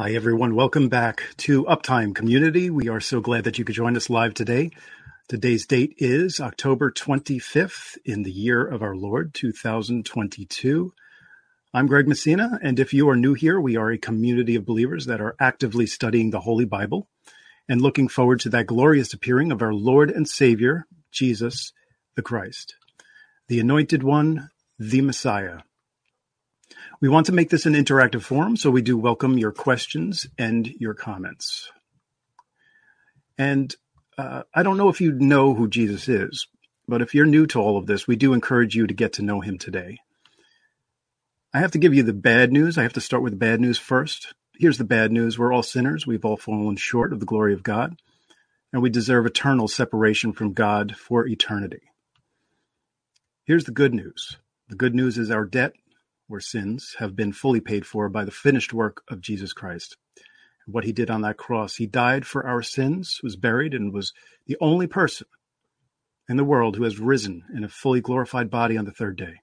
Hi, everyone. Welcome back to Uptime Community. We are so glad that you could join us live today. Today's date is October 25th in the year of our Lord, 2022. I'm Greg Messina, and if you are new here, we are a community of believers that are actively studying the Holy Bible and looking forward to that glorious appearing of our Lord and Savior, Jesus the Christ, the Anointed One, the Messiah. We want to make this an interactive forum, so we do welcome your questions and your comments. And uh, I don't know if you know who Jesus is, but if you're new to all of this, we do encourage you to get to know him today. I have to give you the bad news. I have to start with the bad news first. Here's the bad news we're all sinners. We've all fallen short of the glory of God, and we deserve eternal separation from God for eternity. Here's the good news the good news is our debt or sins have been fully paid for by the finished work of Jesus Christ. What he did on that cross, he died for our sins, was buried, and was the only person in the world who has risen in a fully glorified body on the third day.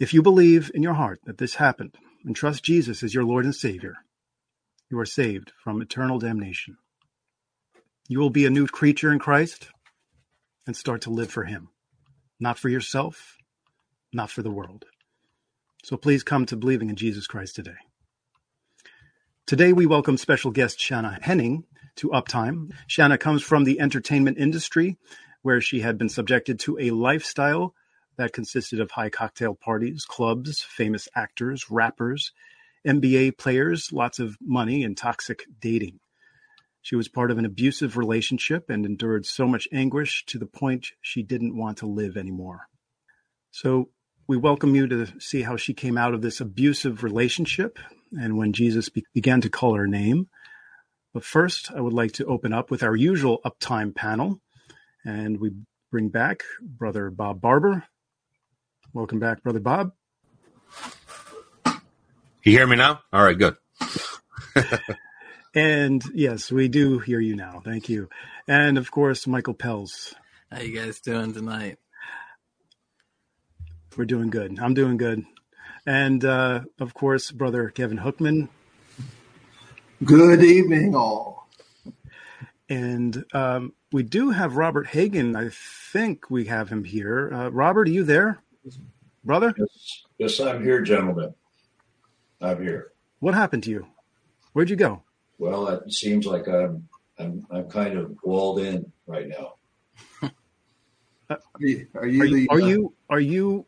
If you believe in your heart that this happened and trust Jesus as your Lord and Savior, you are saved from eternal damnation. You will be a new creature in Christ and start to live for Him, not for yourself, not for the world. So please come to believing in Jesus Christ today. Today, we welcome special guest Shanna Henning to Uptime. Shanna comes from the entertainment industry, where she had been subjected to a lifestyle that consisted of high cocktail parties, clubs, famous actors, rappers, NBA players, lots of money, and toxic dating. She was part of an abusive relationship and endured so much anguish to the point she didn't want to live anymore. So, we welcome you to see how she came out of this abusive relationship and when Jesus be- began to call her name. But first, I would like to open up with our usual uptime panel. And we bring back Brother Bob Barber. Welcome back, Brother Bob. You hear me now? All right, good. and yes, we do hear you now. Thank you. And of course, Michael Pels. How you guys doing tonight? We're doing good. I'm doing good. And uh, of course, brother Kevin Hookman. Good evening, all. And um, we do have Robert Hagan. I think we have him here. Uh, Robert, are you there, brother? Yes, yes, I'm here, gentlemen. I'm here. What happened to you? Where'd you go? Well, it seems like I'm I'm I'm kind of walled in right now. are you are you, are you, the, are, you are you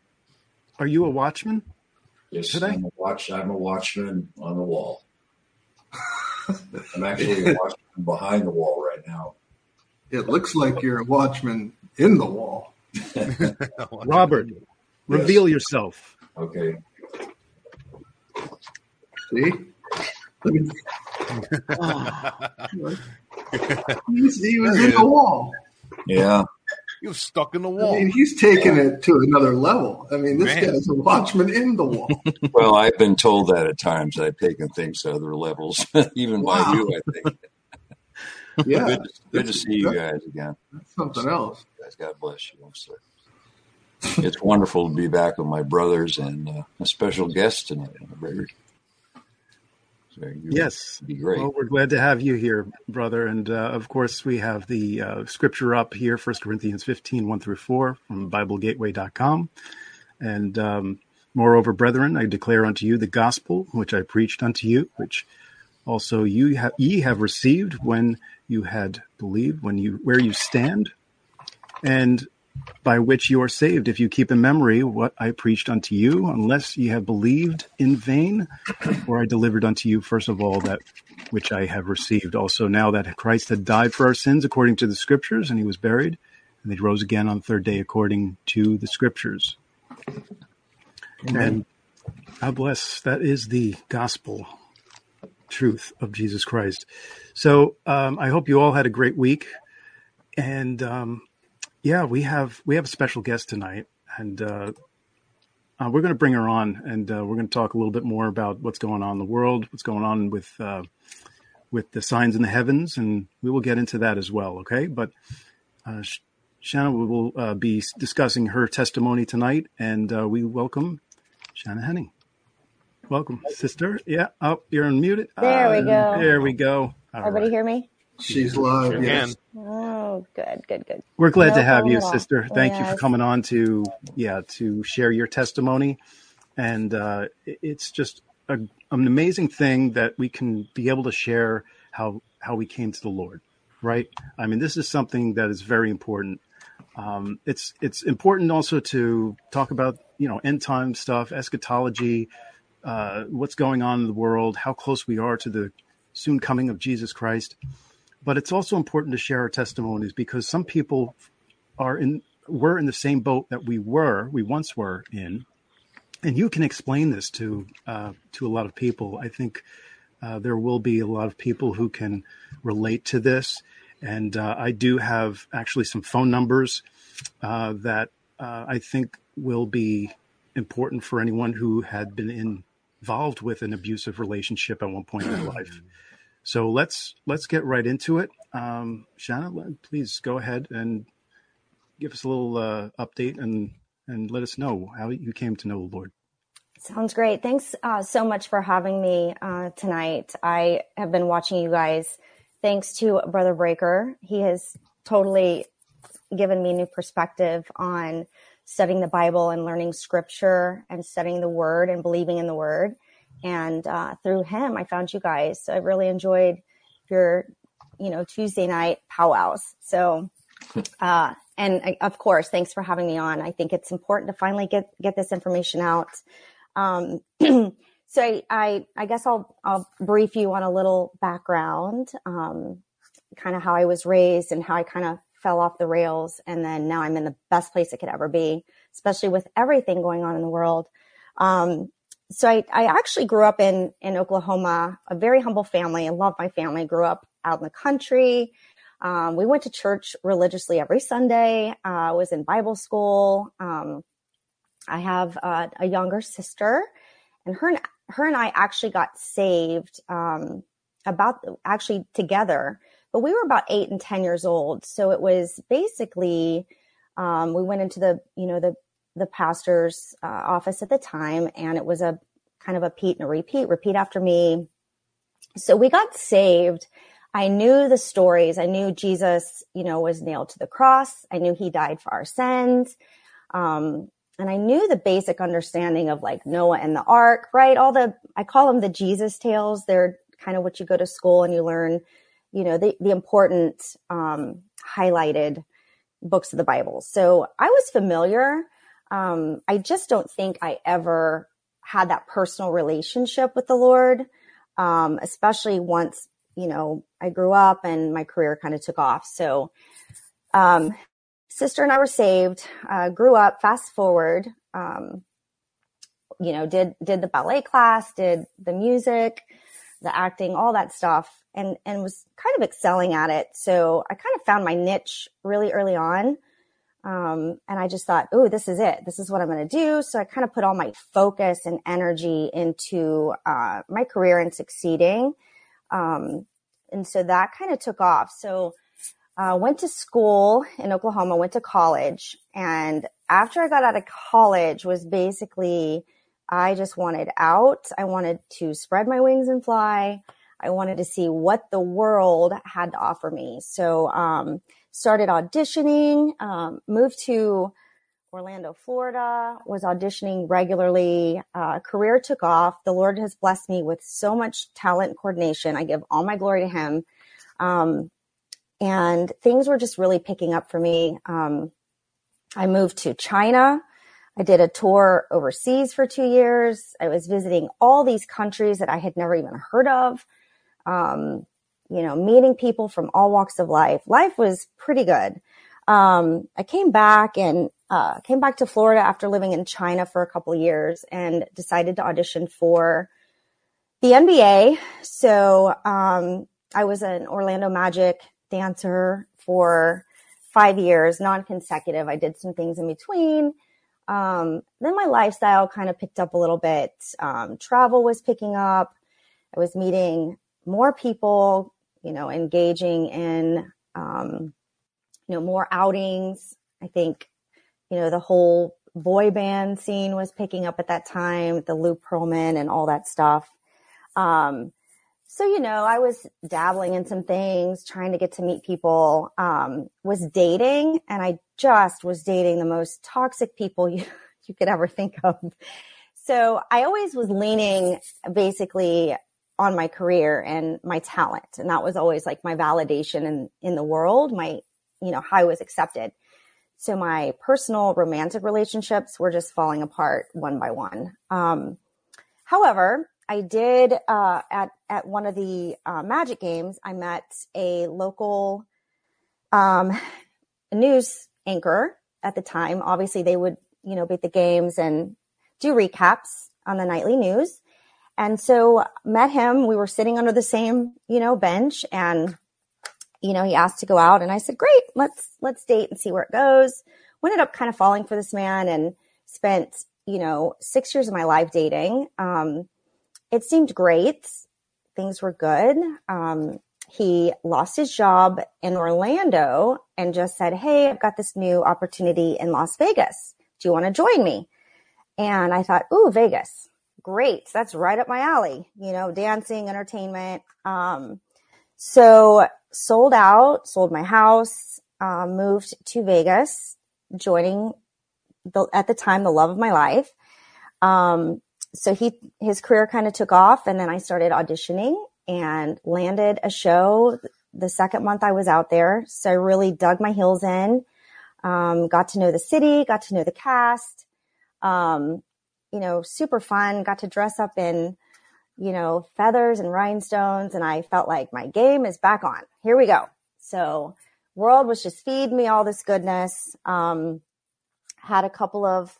are you a watchman? Yes, today? I'm a watch. I'm a watchman on the wall. I'm actually a watchman behind the wall right now. It looks like you're a watchman in the wall. Robert, reveal yourself. Okay. See? oh. he was in the wall. Yeah. He was stuck in the wall. I mean, he's taking it to another level. I mean, this Man. guy's a watchman in the wall. well, I've been told that at times. I've taken things to other levels, even wow. by you, I think. yeah. Good, good to see you guys again. That's something else. Guys, God bless you. So it's wonderful to be back with my brothers and uh, a special guest tonight. Very so yes, be great. Well, we're glad to have you here, brother. And uh, of course, we have the uh, scripture up here, 1 Corinthians 15, 1 through 4 from BibleGateway.com. And um, moreover, brethren, I declare unto you the gospel which I preached unto you, which also you have, ye have received when you had believed, when you where you stand, and by which you are saved, if you keep in memory what I preached unto you, unless ye have believed in vain, for I delivered unto you first of all that which I have received. Also, now that Christ had died for our sins according to the Scriptures, and he was buried, and he rose again on the third day according to the Scriptures. Amen. And God bless. That is the gospel truth of Jesus Christ. So um, I hope you all had a great week, and um, yeah, we have we have a special guest tonight, and uh, uh, we're going to bring her on, and uh, we're going to talk a little bit more about what's going on in the world, what's going on with uh, with the signs in the heavens, and we will get into that as well. Okay, but uh, Shanna will uh, be discussing her testimony tonight, and we welcome Shanna Henning. welcome, sister. Yeah, oh, you're unmuted. There uh, we go. There we go. All Everybody right. hear me? She's live. Sure yes. Oh, good, good, good. We're glad no to have you, sister. Thank yes. you for coming on to yeah to share your testimony, and uh, it's just a, an amazing thing that we can be able to share how how we came to the Lord. Right? I mean, this is something that is very important. Um, it's it's important also to talk about you know end time stuff, eschatology, uh, what's going on in the world, how close we are to the soon coming of Jesus Christ. But it's also important to share our testimonies because some people are in were in the same boat that we were, we once were in, and you can explain this to uh, to a lot of people. I think uh, there will be a lot of people who can relate to this, and uh, I do have actually some phone numbers uh, that uh, I think will be important for anyone who had been involved with an abusive relationship at one point in their life. So let's let's get right into it. Um, Shanna, please go ahead and give us a little uh, update and and let us know how you came to know the Lord. Sounds great. Thanks uh, so much for having me uh, tonight. I have been watching you guys. Thanks to Brother Breaker, he has totally given me new perspective on studying the Bible and learning Scripture and studying the Word and believing in the Word. And uh, through him, I found you guys. So I really enjoyed your, you know, Tuesday night powwows. So, uh, and I, of course, thanks for having me on. I think it's important to finally get get this information out. Um, so I, I, I, guess I'll I'll brief you on a little background, um, kind of how I was raised and how I kind of fell off the rails, and then now I'm in the best place it could ever be, especially with everything going on in the world. Um, so I, I actually grew up in, in Oklahoma, a very humble family. I love my family. Grew up out in the country. Um, we went to church religiously every Sunday. Uh, was in Bible school. Um, I have uh, a younger sister, and her and her and I actually got saved um, about actually together. But we were about eight and ten years old, so it was basically um, we went into the you know the the pastor's uh, office at the time, and it was a kind of a repeat and a repeat, repeat after me. So we got saved. I knew the stories. I knew Jesus, you know, was nailed to the cross. I knew he died for our sins. Um, and I knew the basic understanding of like Noah and the ark, right? All the, I call them the Jesus tales. They're kind of what you go to school and you learn, you know, the, the important, um, highlighted books of the Bible. So I was familiar um, I just don't think I ever had that personal relationship with the Lord, um, especially once, you know, I grew up and my career kind of took off. So, um, sister and I were saved, uh, grew up, fast forward, um, you know, did, did the ballet class, did the music, the acting, all that stuff and, and was kind of excelling at it. So I kind of found my niche really early on. Um, and I just thought, oh, this is it. This is what I'm going to do. So I kind of put all my focus and energy into uh, my career and succeeding. Um, and so that kind of took off. So uh, went to school in Oklahoma, went to college, and after I got out of college, was basically I just wanted out. I wanted to spread my wings and fly. I wanted to see what the world had to offer me. So um, started auditioning, um, moved to Orlando, Florida, was auditioning regularly. Uh, career took off. The Lord has blessed me with so much talent coordination. I give all my glory to Him. Um, and things were just really picking up for me. Um, I moved to China. I did a tour overseas for two years. I was visiting all these countries that I had never even heard of. Um, you know, meeting people from all walks of life. Life was pretty good. Um, I came back and uh, came back to Florida after living in China for a couple years and decided to audition for the NBA. So um, I was an Orlando Magic dancer for five years, non-consecutive. I did some things in between. Um, then my lifestyle kind of picked up a little bit. Um, travel was picking up. I was meeting more people, you know, engaging in, um, you know, more outings. I think, you know, the whole boy band scene was picking up at that time, the Lou Pearlman and all that stuff. Um, so, you know, I was dabbling in some things, trying to get to meet people, um, was dating, and I just was dating the most toxic people you, you could ever think of. So I always was leaning basically on my career and my talent. And that was always like my validation in, in the world, my, you know, how I was accepted. So my personal romantic relationships were just falling apart one by one. Um, however, I did uh, at at one of the uh, Magic games. I met a local um, news anchor at the time. Obviously, they would you know be at the games and do recaps on the nightly news. And so met him. We were sitting under the same you know bench, and you know he asked to go out, and I said, "Great, let's let's date and see where it goes." We ended up kind of falling for this man and spent you know six years of my life dating. Um, it seemed great. Things were good. Um, he lost his job in Orlando and just said, Hey, I've got this new opportunity in Las Vegas. Do you want to join me? And I thought, Ooh, Vegas. Great. That's right up my alley, you know, dancing, entertainment. Um, so sold out, sold my house, uh, moved to Vegas, joining the, at the time, the love of my life. Um, so he his career kind of took off and then I started auditioning and landed a show the second month I was out there. So I really dug my heels in, um, got to know the city, got to know the cast, um, you know, super fun, got to dress up in, you know, feathers and rhinestones. And I felt like my game is back on. Here we go. So world was just feeding me all this goodness. Um, had a couple of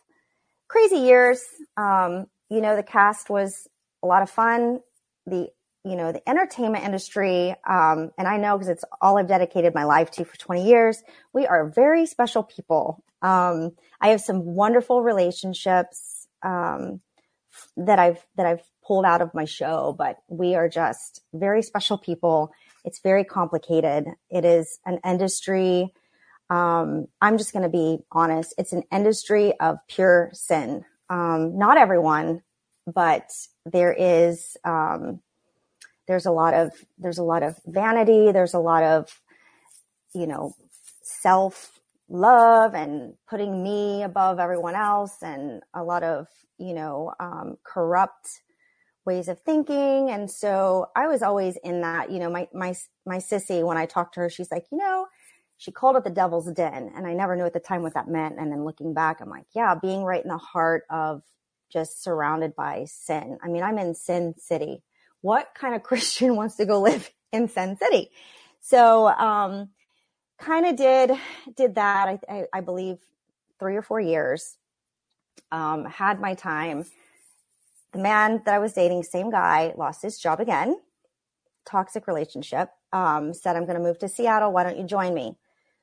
crazy years. Um, you know, the cast was a lot of fun. The, you know, the entertainment industry, um, and I know because it's all I've dedicated my life to for 20 years, we are very special people. Um, I have some wonderful relationships, um, that I've, that I've pulled out of my show, but we are just very special people. It's very complicated. It is an industry. Um, I'm just going to be honest. It's an industry of pure sin. Um, not everyone, but there is um, there's a lot of there's a lot of vanity. There's a lot of you know self love and putting me above everyone else, and a lot of you know um, corrupt ways of thinking. And so I was always in that. You know, my my my sissy when I talked to her, she's like, you know she called it the devil's den. And I never knew at the time what that meant. And then looking back, I'm like, yeah, being right in the heart of just surrounded by sin. I mean, I'm in Sin City. What kind of Christian wants to go live in Sin City? So, um, kind of did, did that. I, I, I, believe three or four years, um, had my time. The man that I was dating, same guy, lost his job again, toxic relationship, um, said, I'm going to move to Seattle. Why don't you join me?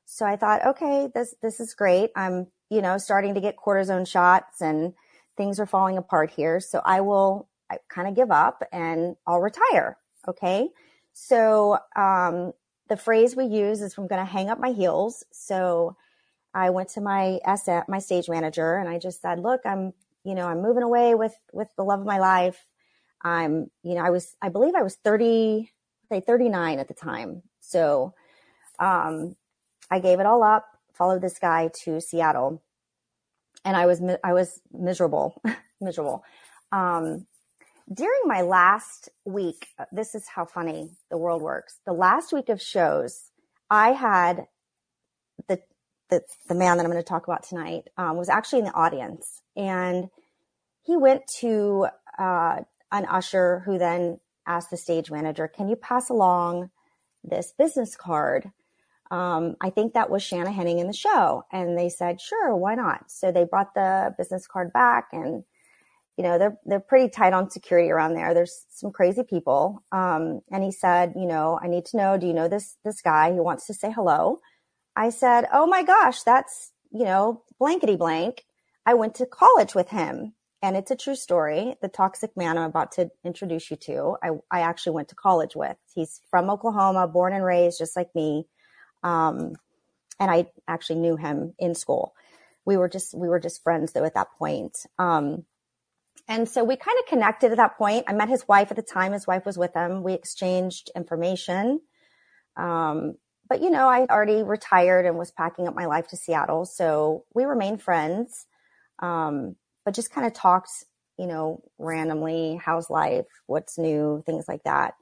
So I thought, okay, this, this is great. I'm, you know, starting to get cortisone shots and things are falling apart here. So I will I kind of give up and I'll retire. Okay. So, um, the phrase we use is I'm going to hang up my heels. So I went to my SM, my stage manager and I just said, look, I'm, you know, I'm moving away with, with the love of my life. I'm, you know, I was, I believe I was 30, say 39 at the time. So, um, I gave it all up, followed this guy to Seattle, and I was I was miserable, miserable. Um, during my last week, uh, this is how funny the world works. The last week of shows, I had the the, the man that I'm going to talk about tonight um, was actually in the audience, and he went to uh, an usher who then asked the stage manager, "Can you pass along this business card um, I think that was Shanna Henning in the show. And they said, sure, why not? So they brought the business card back and, you know, they're, they're pretty tight on security around there. There's some crazy people. Um, and he said, you know, I need to know, do you know this, this guy who wants to say hello? I said, oh my gosh, that's, you know, blankety blank. I went to college with him and it's a true story. The toxic man I'm about to introduce you to, I, I actually went to college with. He's from Oklahoma, born and raised just like me um, and I actually knew him in school we were just we were just friends though at that point. Um, and so we kind of connected at that point. I met his wife at the time. His wife was with him. We exchanged information. Um, but you know, I already retired and was packing up my life to Seattle, so we remained friends. Um, but just kind of talked, you know, randomly, how's life, what's new, things like that.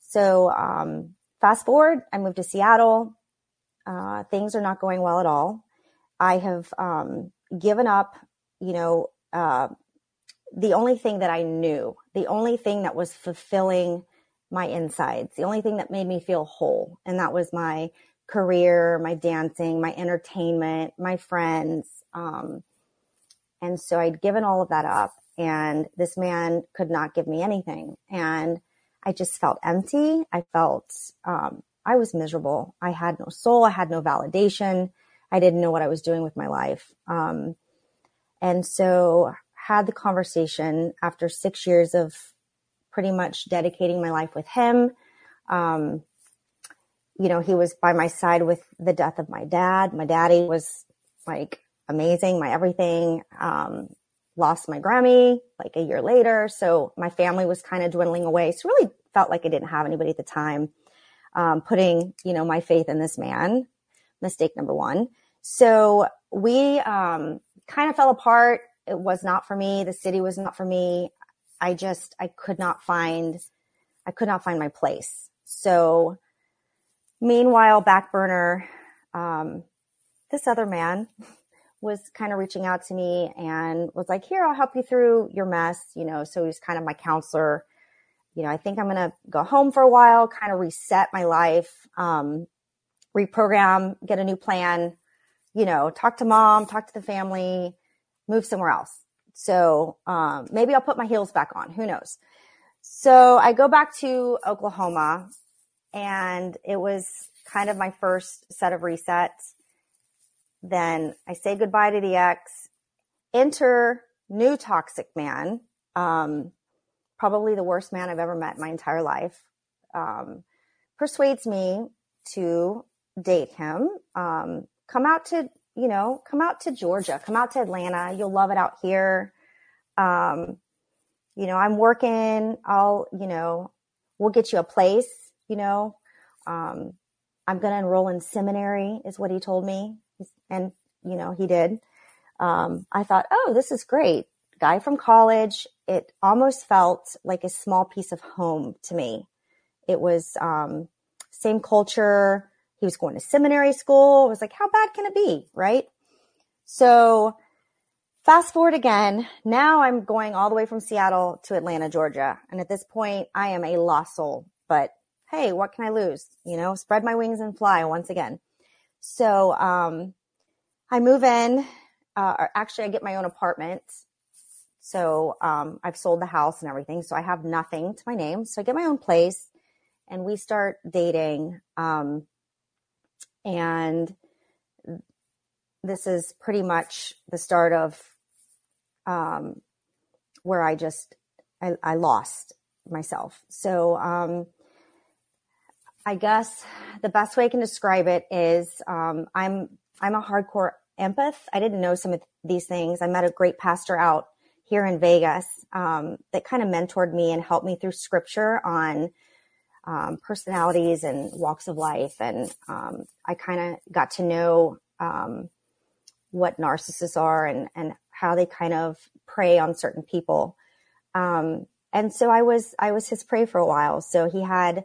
So um, fast forward, I moved to Seattle. Uh, things are not going well at all. I have um, given up, you know, uh, the only thing that I knew, the only thing that was fulfilling my insides, the only thing that made me feel whole. And that was my career, my dancing, my entertainment, my friends. Um, and so I'd given all of that up and this man could not give me anything. And I just felt empty. I felt, um, I was miserable. I had no soul. I had no validation. I didn't know what I was doing with my life. Um, and so had the conversation after six years of pretty much dedicating my life with him. Um, you know, he was by my side with the death of my dad. My daddy was like amazing, my everything. Um, lost my Grammy like a year later. So my family was kind of dwindling away. So really felt like I didn't have anybody at the time. Um, putting, you know, my faith in this man, mistake number one. So we, um, kind of fell apart it was not for me. The city was not for me. I just, I could not find, I could not find my place. So meanwhile, back burner, um, this other man was kind of reaching out to me and was like, here, I'll help you through your mess. You know, so he's kind of my counselor. You know, I think I'm going to go home for a while, kind of reset my life, um, reprogram, get a new plan, you know, talk to mom, talk to the family, move somewhere else. So um, maybe I'll put my heels back on. Who knows? So I go back to Oklahoma, and it was kind of my first set of resets. Then I say goodbye to the ex, enter new toxic man, um, probably the worst man I've ever met in my entire life, um, persuades me to date him, um, come out to you know, come out to Georgia, come out to Atlanta. You'll love it out here. Um, you know, I'm working. I'll, you know, we'll get you a place, you know. Um, I'm going to enroll in seminary is what he told me. And, you know, he did. Um, I thought, oh, this is great. Guy from college. It almost felt like a small piece of home to me. It was, um, same culture, he was going to seminary school. I was like, how bad can it be? Right. So fast forward again. Now I'm going all the way from Seattle to Atlanta, Georgia. And at this point, I am a lost soul, but hey, what can I lose? You know, spread my wings and fly once again. So, um, I move in, uh, actually I get my own apartment. So, um, I've sold the house and everything. So I have nothing to my name. So I get my own place and we start dating. Um, and this is pretty much the start of um, where I just I, I lost myself. So um, I guess the best way I can describe it is um, I'm I'm a hardcore empath. I didn't know some of these things. I met a great pastor out here in Vegas um, that kind of mentored me and helped me through scripture on um, personalities and walks of life. And um, I kind of got to know um, what narcissists are and, and how they kind of prey on certain people. Um, and so I was I was his prey for a while. So he had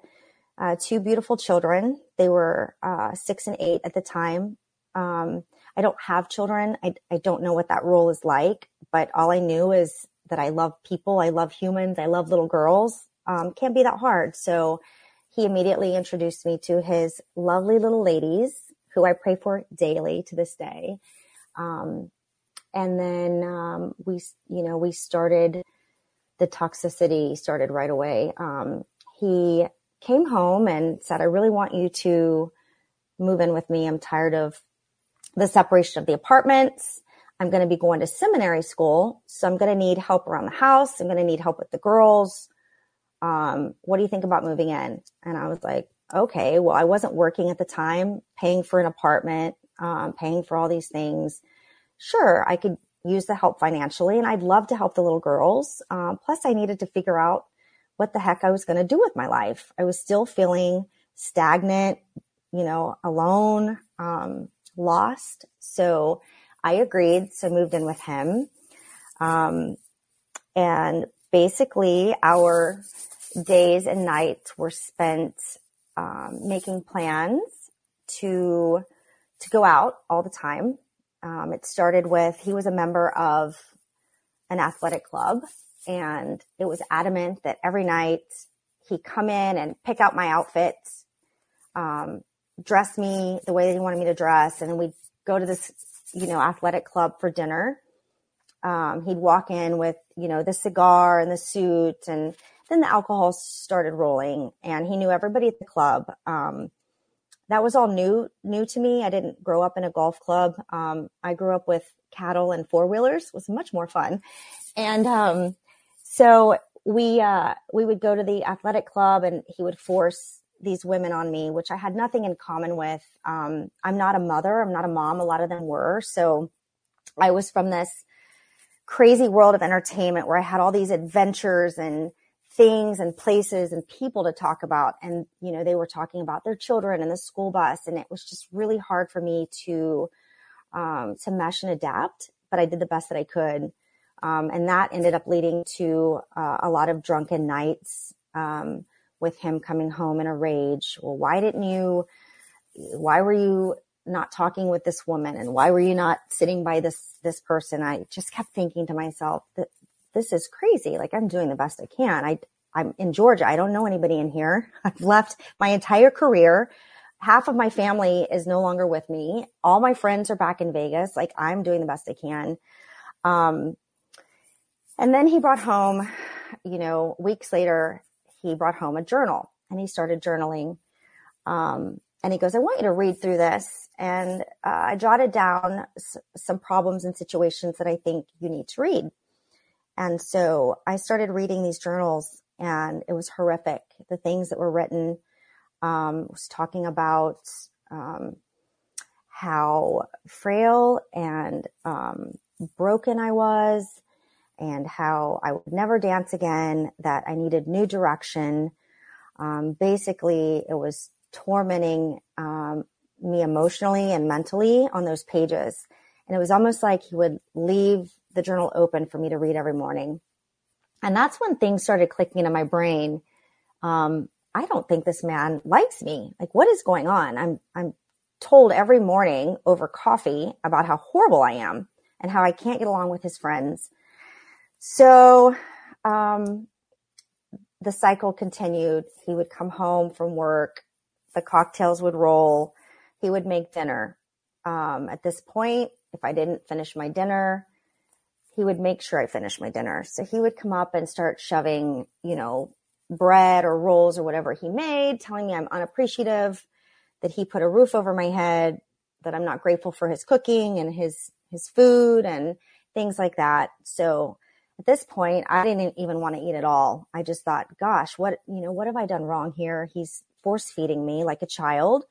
uh, two beautiful children. They were uh, six and eight at the time. Um, I don't have children. I, I don't know what that role is like, but all I knew is that I love people. I love humans. I love little girls um, can't be that hard. So he immediately introduced me to his lovely little ladies who I pray for daily to this day. Um, and then um, we, you know, we started the toxicity started right away. Um, he came home and said, "I really want you to move in with me. I'm tired of the separation of the apartments. I'm going to be going to seminary school, so I'm going to need help around the house. I'm going to need help with the girls um, what do you think about moving in? And I was like, okay, well, I wasn't working at the time, paying for an apartment, um, paying for all these things. sure, I could use the help financially and I'd love to help the little girls. Uh, plus, I needed to figure out what the heck I was going to do with my life. I was still feeling stagnant, you know, alone, um, lost. So I agreed. So moved in with him. Um, and basically our days and nights were spent, um, making plans to, to go out all the time. Um, it started with, he was a member of an athletic club and it was adamant that every night he'd come in and pick out my outfits, um, dress me the way that he wanted me to dress. And then we'd go to this, you know, athletic club for dinner. Um, he'd walk in with, you know, the cigar and the suit and then the alcohol started rolling and he knew everybody at the club. Um, that was all new, new to me. I didn't grow up in a golf club. Um, I grew up with cattle and four wheelers was much more fun. And, um, so we, uh, we would go to the athletic club and he would force these women on me, which I had nothing in common with. Um, I'm not a mother. I'm not a mom. A lot of them were. So I was from this crazy world of entertainment where I had all these adventures and things and places and people to talk about. And, you know, they were talking about their children and the school bus. And it was just really hard for me to, um, to mesh and adapt, but I did the best that I could. Um, and that ended up leading to uh, a lot of drunken nights um, with him coming home in a rage. Well, why didn't you? Why were you not talking with this woman? And why were you not sitting by this this person? I just kept thinking to myself that this is crazy. Like I'm doing the best I can. I I'm in Georgia. I don't know anybody in here. I've left my entire career. Half of my family is no longer with me. All my friends are back in Vegas. Like I'm doing the best I can. Um, and then he brought home, you know, weeks later, he brought home a journal and he started journaling. Um, and he goes, I want you to read through this. And uh, I jotted down s- some problems and situations that I think you need to read. And so I started reading these journals and it was horrific. The things that were written um, was talking about um, how frail and um, broken I was, and how I would never dance again, that I needed new direction. Um, basically, it was tormenting um, me emotionally and mentally on those pages. And it was almost like he would leave the journal open for me to read every morning. And that's when things started clicking into my brain. Um, I don't think this man likes me. Like, what is going on? I'm, I'm told every morning over coffee about how horrible I am and how I can't get along with his friends so um, the cycle continued. He would come home from work, the cocktails would roll, he would make dinner. Um, at this point, if I didn't finish my dinner, he would make sure I finished my dinner. So he would come up and start shoving, you know, bread or rolls or whatever he made, telling me I'm unappreciative, that he put a roof over my head, that I'm not grateful for his cooking and his his food and things like that. So at this point, I didn't even want to eat at all. I just thought, gosh, what, you know, what have I done wrong here? He's force feeding me like a child.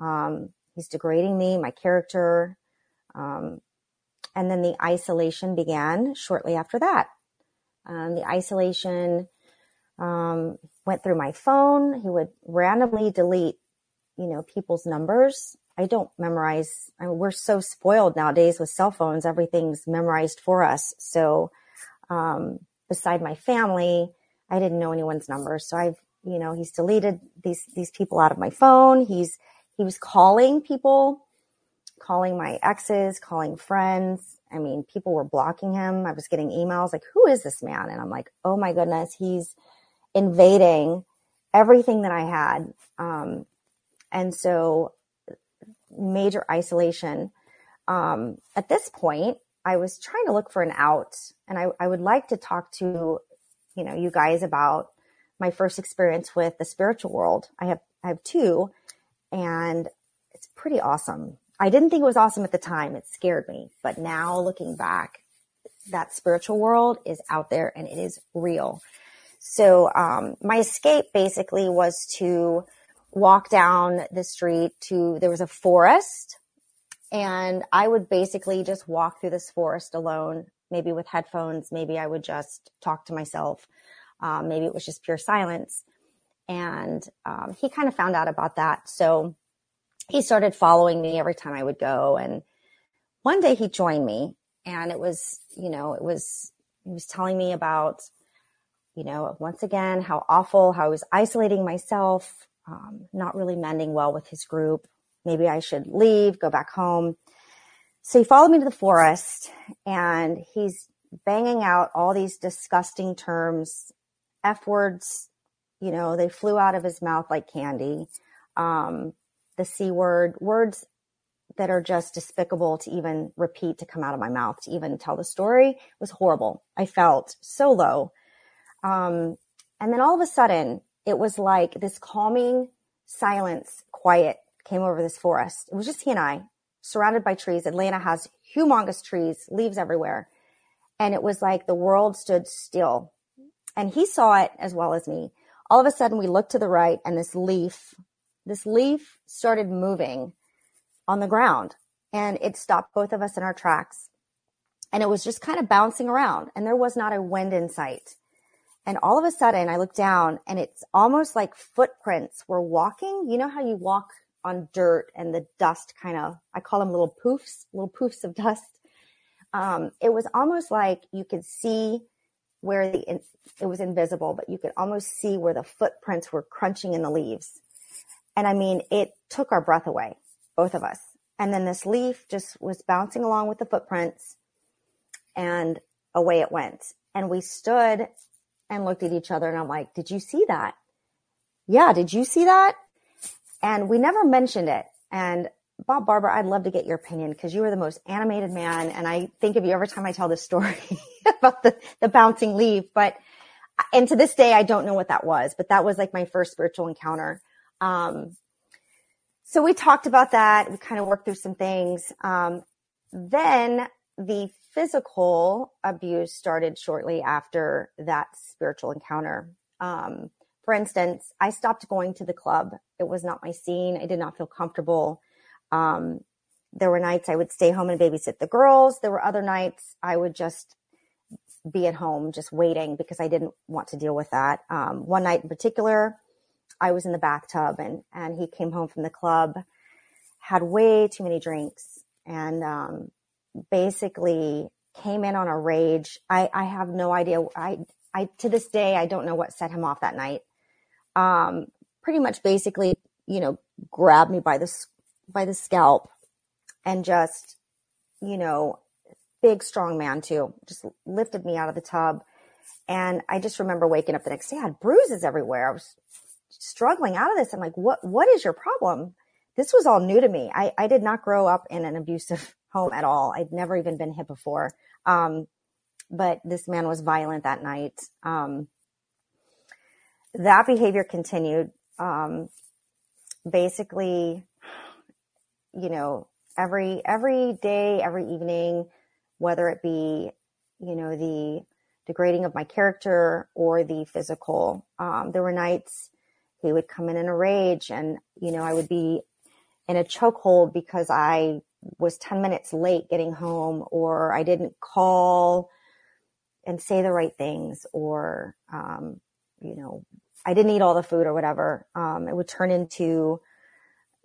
Um, he's degrading me, my character. Um, and then the isolation began shortly after that. Um, the isolation um, went through my phone. He would randomly delete, you know, people's numbers. I don't memorize. I mean, we're so spoiled nowadays with cell phones. Everything's memorized for us. So um, beside my family, I didn't know anyone's numbers. So I've, you know, he's deleted these, these people out of my phone. He's, he was calling people, calling my exes, calling friends. I mean, people were blocking him. I was getting emails like, who is this man? And I'm like, oh my goodness, he's invading everything that I had. Um, and so major isolation. Um, at this point, I was trying to look for an out and I, I would like to talk to, you know, you guys about my first experience with the spiritual world. I have, I have two and it's pretty awesome. I didn't think it was awesome at the time. It scared me, but now looking back, that spiritual world is out there and it is real. So, um, my escape basically was to walk down the street to, there was a forest And I would basically just walk through this forest alone, maybe with headphones. Maybe I would just talk to myself. Um, maybe it was just pure silence. And um, he kind of found out about that. So he started following me every time I would go. And one day he joined me and it was, you know, it was, he was telling me about, you know, once again, how awful, how I was isolating myself, um, not really mending well with his group. Maybe I should leave, go back home. So he followed me to the forest and he's banging out all these disgusting terms, F words, you know, they flew out of his mouth like candy. Um, the C word, words that are just despicable to even repeat, to come out of my mouth, to even tell the story was horrible. I felt so low. Um, and then all of a sudden, it was like this calming silence, quiet came over this forest. It was just he and I, surrounded by trees. Atlanta has humongous trees, leaves everywhere. And it was like the world stood still. And he saw it as well as me. All of a sudden, we looked to the right, and this leaf, this leaf started moving on the ground and it stopped both of us in our tracks. And it was just kind of bouncing around and there was not a wind in sight. And all of a sudden I looked down and it's almost like footprints were walking. You know how you walk on dirt and the dust kind of, I call them little poofs, little poofs of dust. Um, it was almost like you could see where the, it was invisible, but you could almost see where the footprints were crunching in the leaves. And I mean, it took our breath away both of us. And then this leaf just was bouncing along with the footprints and away it went. And we stood and looked at each other and I'm like, did you see that? Yeah. Did you see that? And we never mentioned it. And Bob Barber, I'd love to get your opinion because you are the most animated man. And I think of you every time I tell this story about the, the bouncing leaf. But, and to this day, I don't know what that was, but that was like my first spiritual encounter. Um, so we talked about that. We kind of worked through some things. Um, then the physical abuse started shortly after that spiritual encounter. Um, for instance, I stopped going to the club. It was not my scene. I did not feel comfortable. Um, there were nights I would stay home and babysit the girls. There were other nights I would just be at home, just waiting because I didn't want to deal with that. Um, one night in particular, I was in the bathtub and, and he came home from the club, had way too many drinks and, um, basically came in on a rage. I, I have no idea. I, I, to this day, I don't know what set him off that night. Um, pretty much basically, you know, grabbed me by the, by the scalp and just, you know, big, strong man too, just lifted me out of the tub. And I just remember waking up the next day, I had bruises everywhere. I was struggling out of this. I'm like, what, what is your problem? This was all new to me. I, I did not grow up in an abusive home at all. I'd never even been hit before. Um, but this man was violent that night. Um, that behavior continued. Um, basically, you know, every, every day, every evening, whether it be, you know, the degrading of my character or the physical. Um, there were nights he would come in in a rage and, you know, I would be in a chokehold because I was 10 minutes late getting home or I didn't call and say the right things or, um, you know, I didn't eat all the food or whatever. Um, it would turn into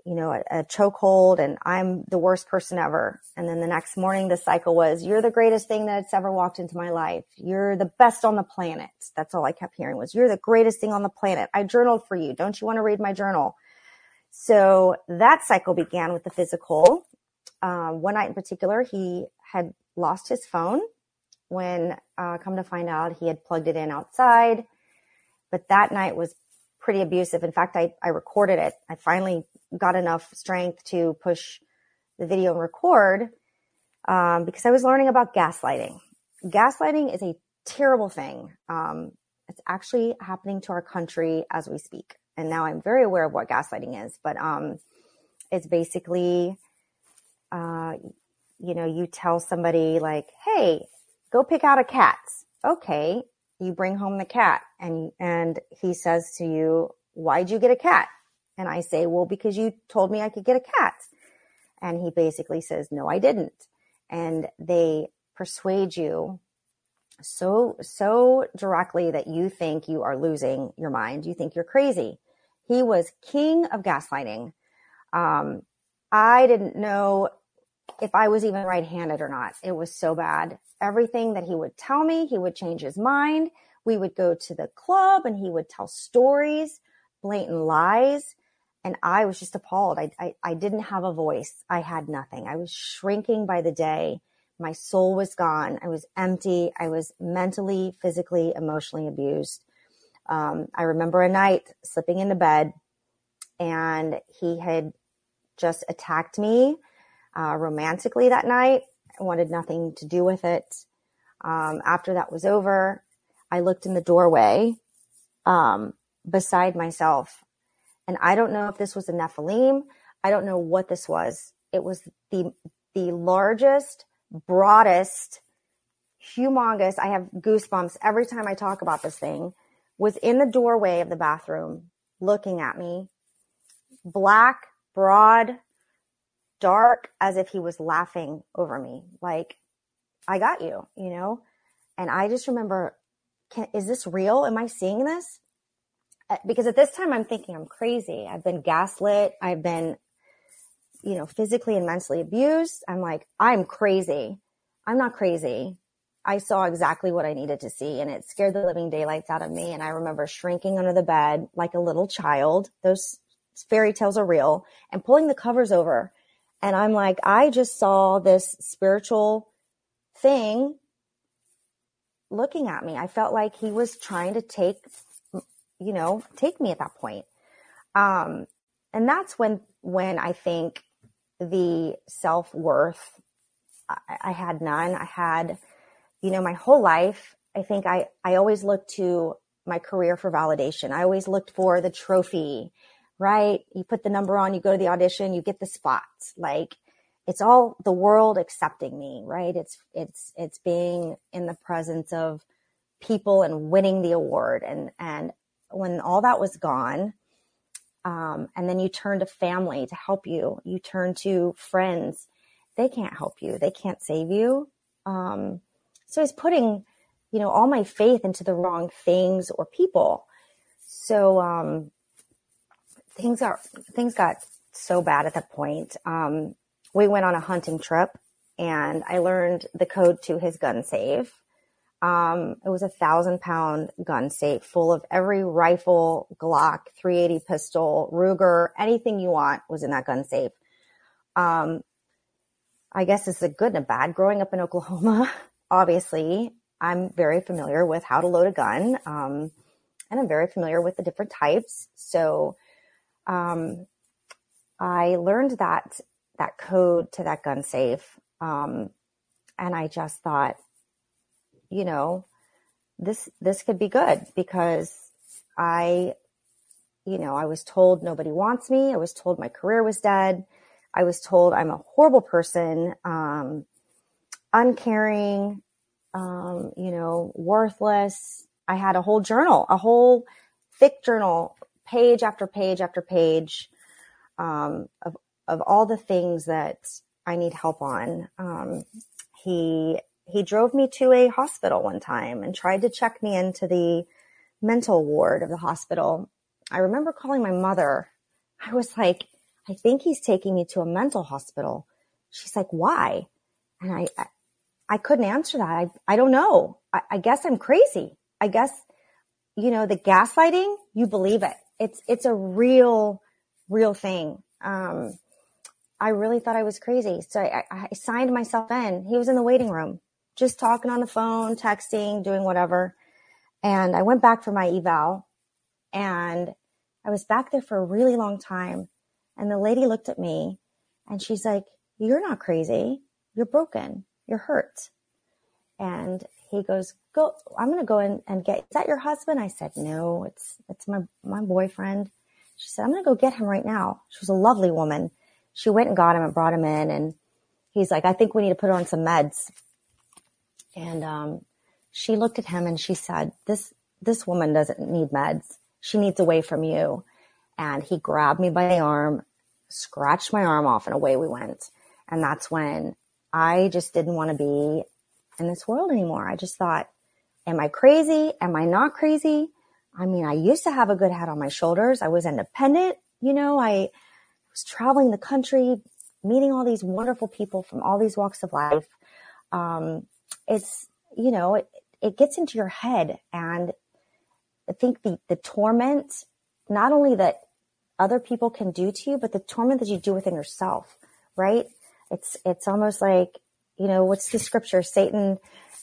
you know, a, a chokehold and I'm the worst person ever. And then the next morning, the cycle was, you're the greatest thing that's ever walked into my life. You're the best on the planet. That's all I kept hearing was, you're the greatest thing on the planet. I journaled for you. Don't you want to read my journal? So that cycle began with the physical. Um, one night in particular, he had lost his phone when, uh, come to find out he had plugged it in outside. But that night was pretty abusive. In fact, I, I recorded it. I finally got enough strength to push the video and record um, because I was learning about gaslighting. Gaslighting is a terrible thing. Um, it's actually happening to our country as we speak. And now I'm very aware of what gaslighting is, but um, it's basically, uh, you know, you tell somebody like, "Hey, go pick out a cat." Okay, you bring home the cat and, and he says to you, why'd you get a cat? And I say, well, because you told me I could get a cat. And he basically says, no, I didn't. And they persuade you so, so directly that you think you are losing your mind. You think you're crazy. He was king of gaslighting. Um, I didn't know if I was even right handed or not. It was so bad. Everything that he would tell me, he would change his mind. We would go to the club and he would tell stories, blatant lies. And I was just appalled. I, I, I didn't have a voice. I had nothing. I was shrinking by the day. My soul was gone. I was empty. I was mentally, physically, emotionally abused. Um, I remember a night slipping into bed and he had just attacked me uh, romantically that night. I wanted nothing to do with it. Um, after that was over, I looked in the doorway um, beside myself. And I don't know if this was a Nephilim. I don't know what this was. It was the the largest, broadest, humongous. I have goosebumps every time I talk about this thing. Was in the doorway of the bathroom, looking at me. Black, broad, dark, as if he was laughing over me. Like, I got you, you know? And I just remember can, is this real? Am I seeing this? Uh, because at this time I'm thinking I'm crazy. I've been gaslit. I've been, you know, physically and mentally abused. I'm like, I'm crazy. I'm not crazy. I saw exactly what I needed to see and it scared the living daylights out of me. And I remember shrinking under the bed like a little child. Those fairy tales are real and pulling the covers over. And I'm like, I just saw this spiritual thing looking at me. I felt like he was trying to take, you know, take me at that point. Um, and that's when, when I think the self worth, I, I had none. I had, you know, my whole life, I think I, I always looked to my career for validation. I always looked for the trophy, right? You put the number on, you go to the audition, you get the spot. Like, it's all the world accepting me, right? It's, it's, it's being in the presence of people and winning the award. And, and when all that was gone, um, and then you turn to family to help you, you turn to friends, they can't help you. They can't save you. Um, so he's putting, you know, all my faith into the wrong things or people. So, um, things are, things got so bad at that point. Um, we went on a hunting trip and I learned the code to his gun safe. Um, it was a thousand pound gun safe full of every rifle, Glock, 380 pistol, Ruger, anything you want was in that gun safe. Um, I guess it's a good and a bad. Growing up in Oklahoma, obviously, I'm very familiar with how to load a gun. Um, and I'm very familiar with the different types. So, um, I learned that that code to that gun safe. Um, and I just thought, you know, this, this could be good because I, you know, I was told nobody wants me. I was told my career was dead. I was told I'm a horrible person, um, uncaring, um, you know, worthless. I had a whole journal, a whole thick journal, page after page after page, um, of of all the things that I need help on. Um, he he drove me to a hospital one time and tried to check me into the mental ward of the hospital. I remember calling my mother. I was like, I think he's taking me to a mental hospital. She's like, why? And I, I, couldn't answer that. I, I don't know. I, I guess I'm crazy. I guess, you know, the gaslighting, you believe it. It's, it's a real, real thing. Um, I really thought I was crazy. So I, I, signed myself in. He was in the waiting room, just talking on the phone, texting, doing whatever. And I went back for my eval and I was back there for a really long time. And the lady looked at me and she's like, you're not crazy. You're broken. You're hurt. And he goes, go, I'm going to go in and get, is that your husband? I said, no, it's, it's my, my boyfriend. She said, I'm going to go get him right now. She was a lovely woman she went and got him and brought him in and he's like, I think we need to put her on some meds. And, um, she looked at him and she said, this, this woman doesn't need meds. She needs away from you. And he grabbed me by the arm, scratched my arm off, and away we went. And that's when I just didn't want to be in this world anymore. I just thought, am I crazy? Am I not crazy? I mean, I used to have a good head on my shoulders. I was independent. You know, I was traveling the country, meeting all these wonderful people from all these walks of life. Um, it's, you know, it, it gets into your head. And I think the, the torment, not only that other people can do to you, but the torment that you do within yourself, right? It's, it's almost like, you know, what's the scripture? Satan,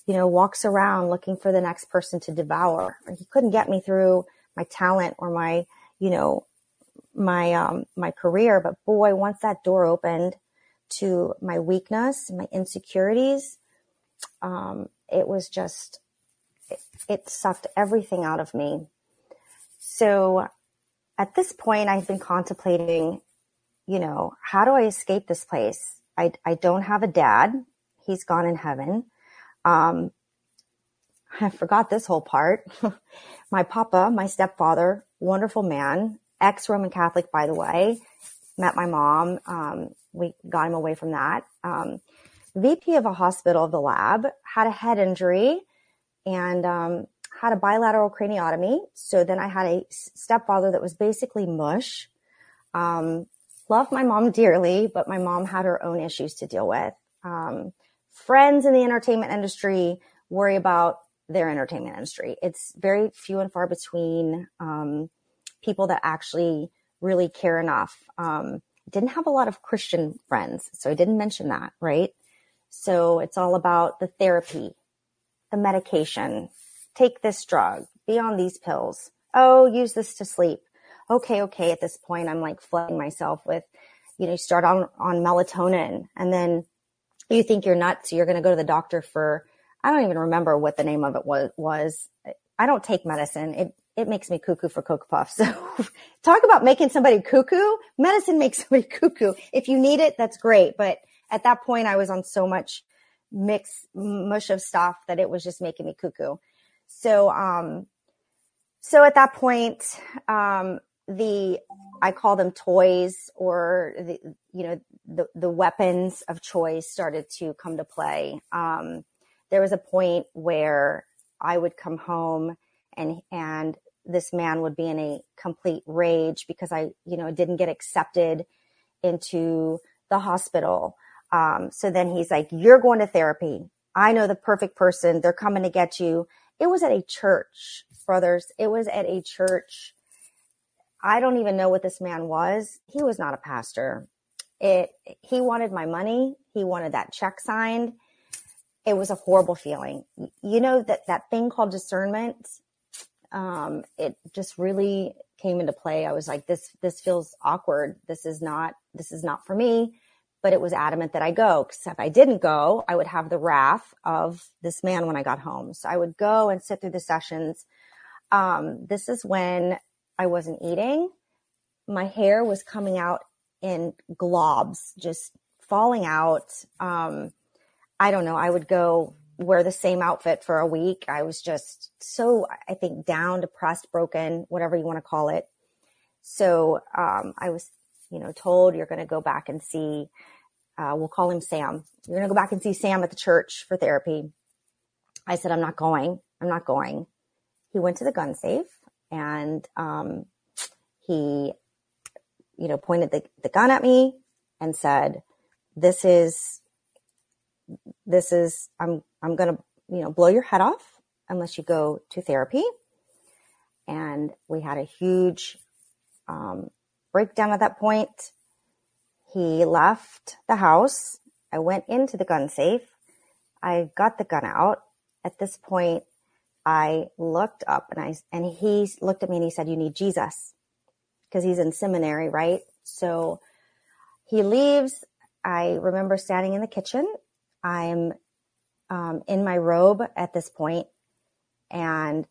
you know, walks around looking for the next person to devour. He couldn't get me through my talent or my, you know, my, um, my career. But boy, once that door opened to my weakness, my insecurities, um, it was just, it, it sucked everything out of me. So at this point, I've been contemplating, you know, how do I escape this place? I, I don't have a dad. He's gone in heaven. Um, I forgot this whole part. my papa, my stepfather, wonderful man, ex Roman Catholic, by the way, met my mom. Um, we got him away from that. Um, VP of a hospital of the lab had a head injury and um, had a bilateral craniotomy. So then I had a stepfather that was basically mush. Um, loved my mom dearly, but my mom had her own issues to deal with. Um, friends in the entertainment industry worry about their entertainment industry. It's very few and far between um, people that actually really care enough. Um, didn't have a lot of Christian friends, so I didn't mention that, right? So it's all about the therapy, the medication, take this drug, be on these pills. Oh, use this to sleep. Okay, okay. At this point, I'm like flooding myself with, you know, start on, on melatonin and then you think you're nuts. You're going to go to the doctor for, I don't even remember what the name of it was, was. I don't take medicine. It, it makes me cuckoo for Cocoa Puffs. So talk about making somebody cuckoo. Medicine makes somebody cuckoo. If you need it, that's great. But at that point, I was on so much mix mush of stuff that it was just making me cuckoo. So, um, so at that point, um, the I call them toys or the you know the the weapons of choice started to come to play. Um, there was a point where I would come home and and this man would be in a complete rage because I you know didn't get accepted into the hospital. Um, so then he's like, "You're going to therapy. I know the perfect person. They're coming to get you." It was at a church, brothers. It was at a church I don't even know what this man was. He was not a pastor. It, he wanted my money. He wanted that check signed. It was a horrible feeling. You know, that, that thing called discernment, um, it just really came into play. I was like, this, this feels awkward. This is not, this is not for me. But it was adamant that I go because if I didn't go, I would have the wrath of this man when I got home. So I would go and sit through the sessions. Um, this is when I wasn't eating. My hair was coming out in globs, just falling out. Um, I don't know. I would go wear the same outfit for a week. I was just so, I think, down, depressed, broken, whatever you want to call it. So um, I was, you know, told you're going to go back and see. Uh, we'll call him Sam. You're going to go back and see Sam at the church for therapy. I said, I'm not going. I'm not going. He went to the gun safe and um, he, you know, pointed the, the gun at me and said, "This is, this is, I'm, I'm gonna, you know, blow your head off unless you go to therapy." And we had a huge um, breakdown at that point. He left the house. I went into the gun safe. I got the gun out. At this point, I looked up and I, and he looked at me and he said, you need Jesus because he's in seminary, right? So he leaves. I remember standing in the kitchen. I'm um, in my robe at this point and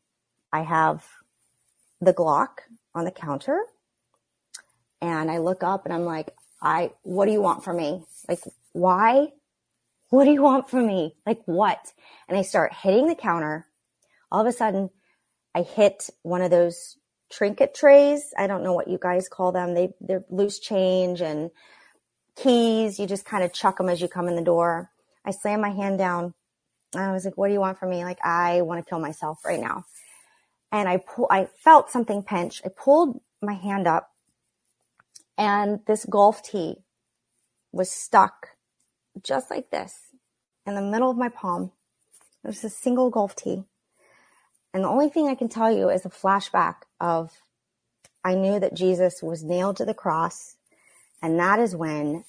I have the Glock on the counter and I look up and I'm like, I, what do you want from me? Like, why? What do you want from me? Like what? And I start hitting the counter all of a sudden I hit one of those trinket trays. I don't know what you guys call them. They they're loose change and keys. You just kind of chuck them as you come in the door. I slammed my hand down. I was like, "What do you want from me?" Like, I want to kill myself right now. And I pull. I felt something pinch. I pulled my hand up, and this golf tee was stuck just like this in the middle of my palm. It was a single golf tee. And the only thing I can tell you is a flashback of I knew that Jesus was nailed to the cross. And that is when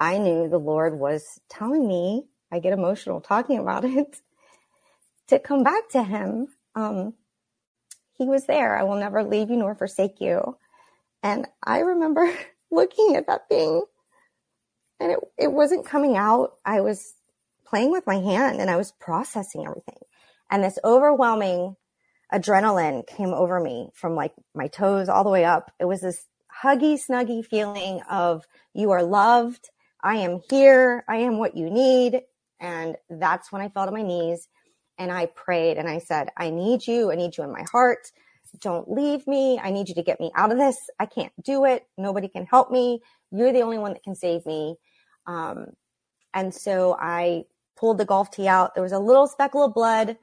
I knew the Lord was telling me, I get emotional talking about it, to come back to him. Um, he was there. I will never leave you nor forsake you. And I remember looking at that thing and it, it wasn't coming out. I was playing with my hand and I was processing everything. And this overwhelming adrenaline came over me from like my toes all the way up. It was this huggy, snuggy feeling of you are loved. I am here. I am what you need. And that's when I fell to my knees and I prayed and I said, I need you. I need you in my heart. Don't leave me. I need you to get me out of this. I can't do it. Nobody can help me. You're the only one that can save me. Um, and so I pulled the golf tee out. There was a little speckle of blood.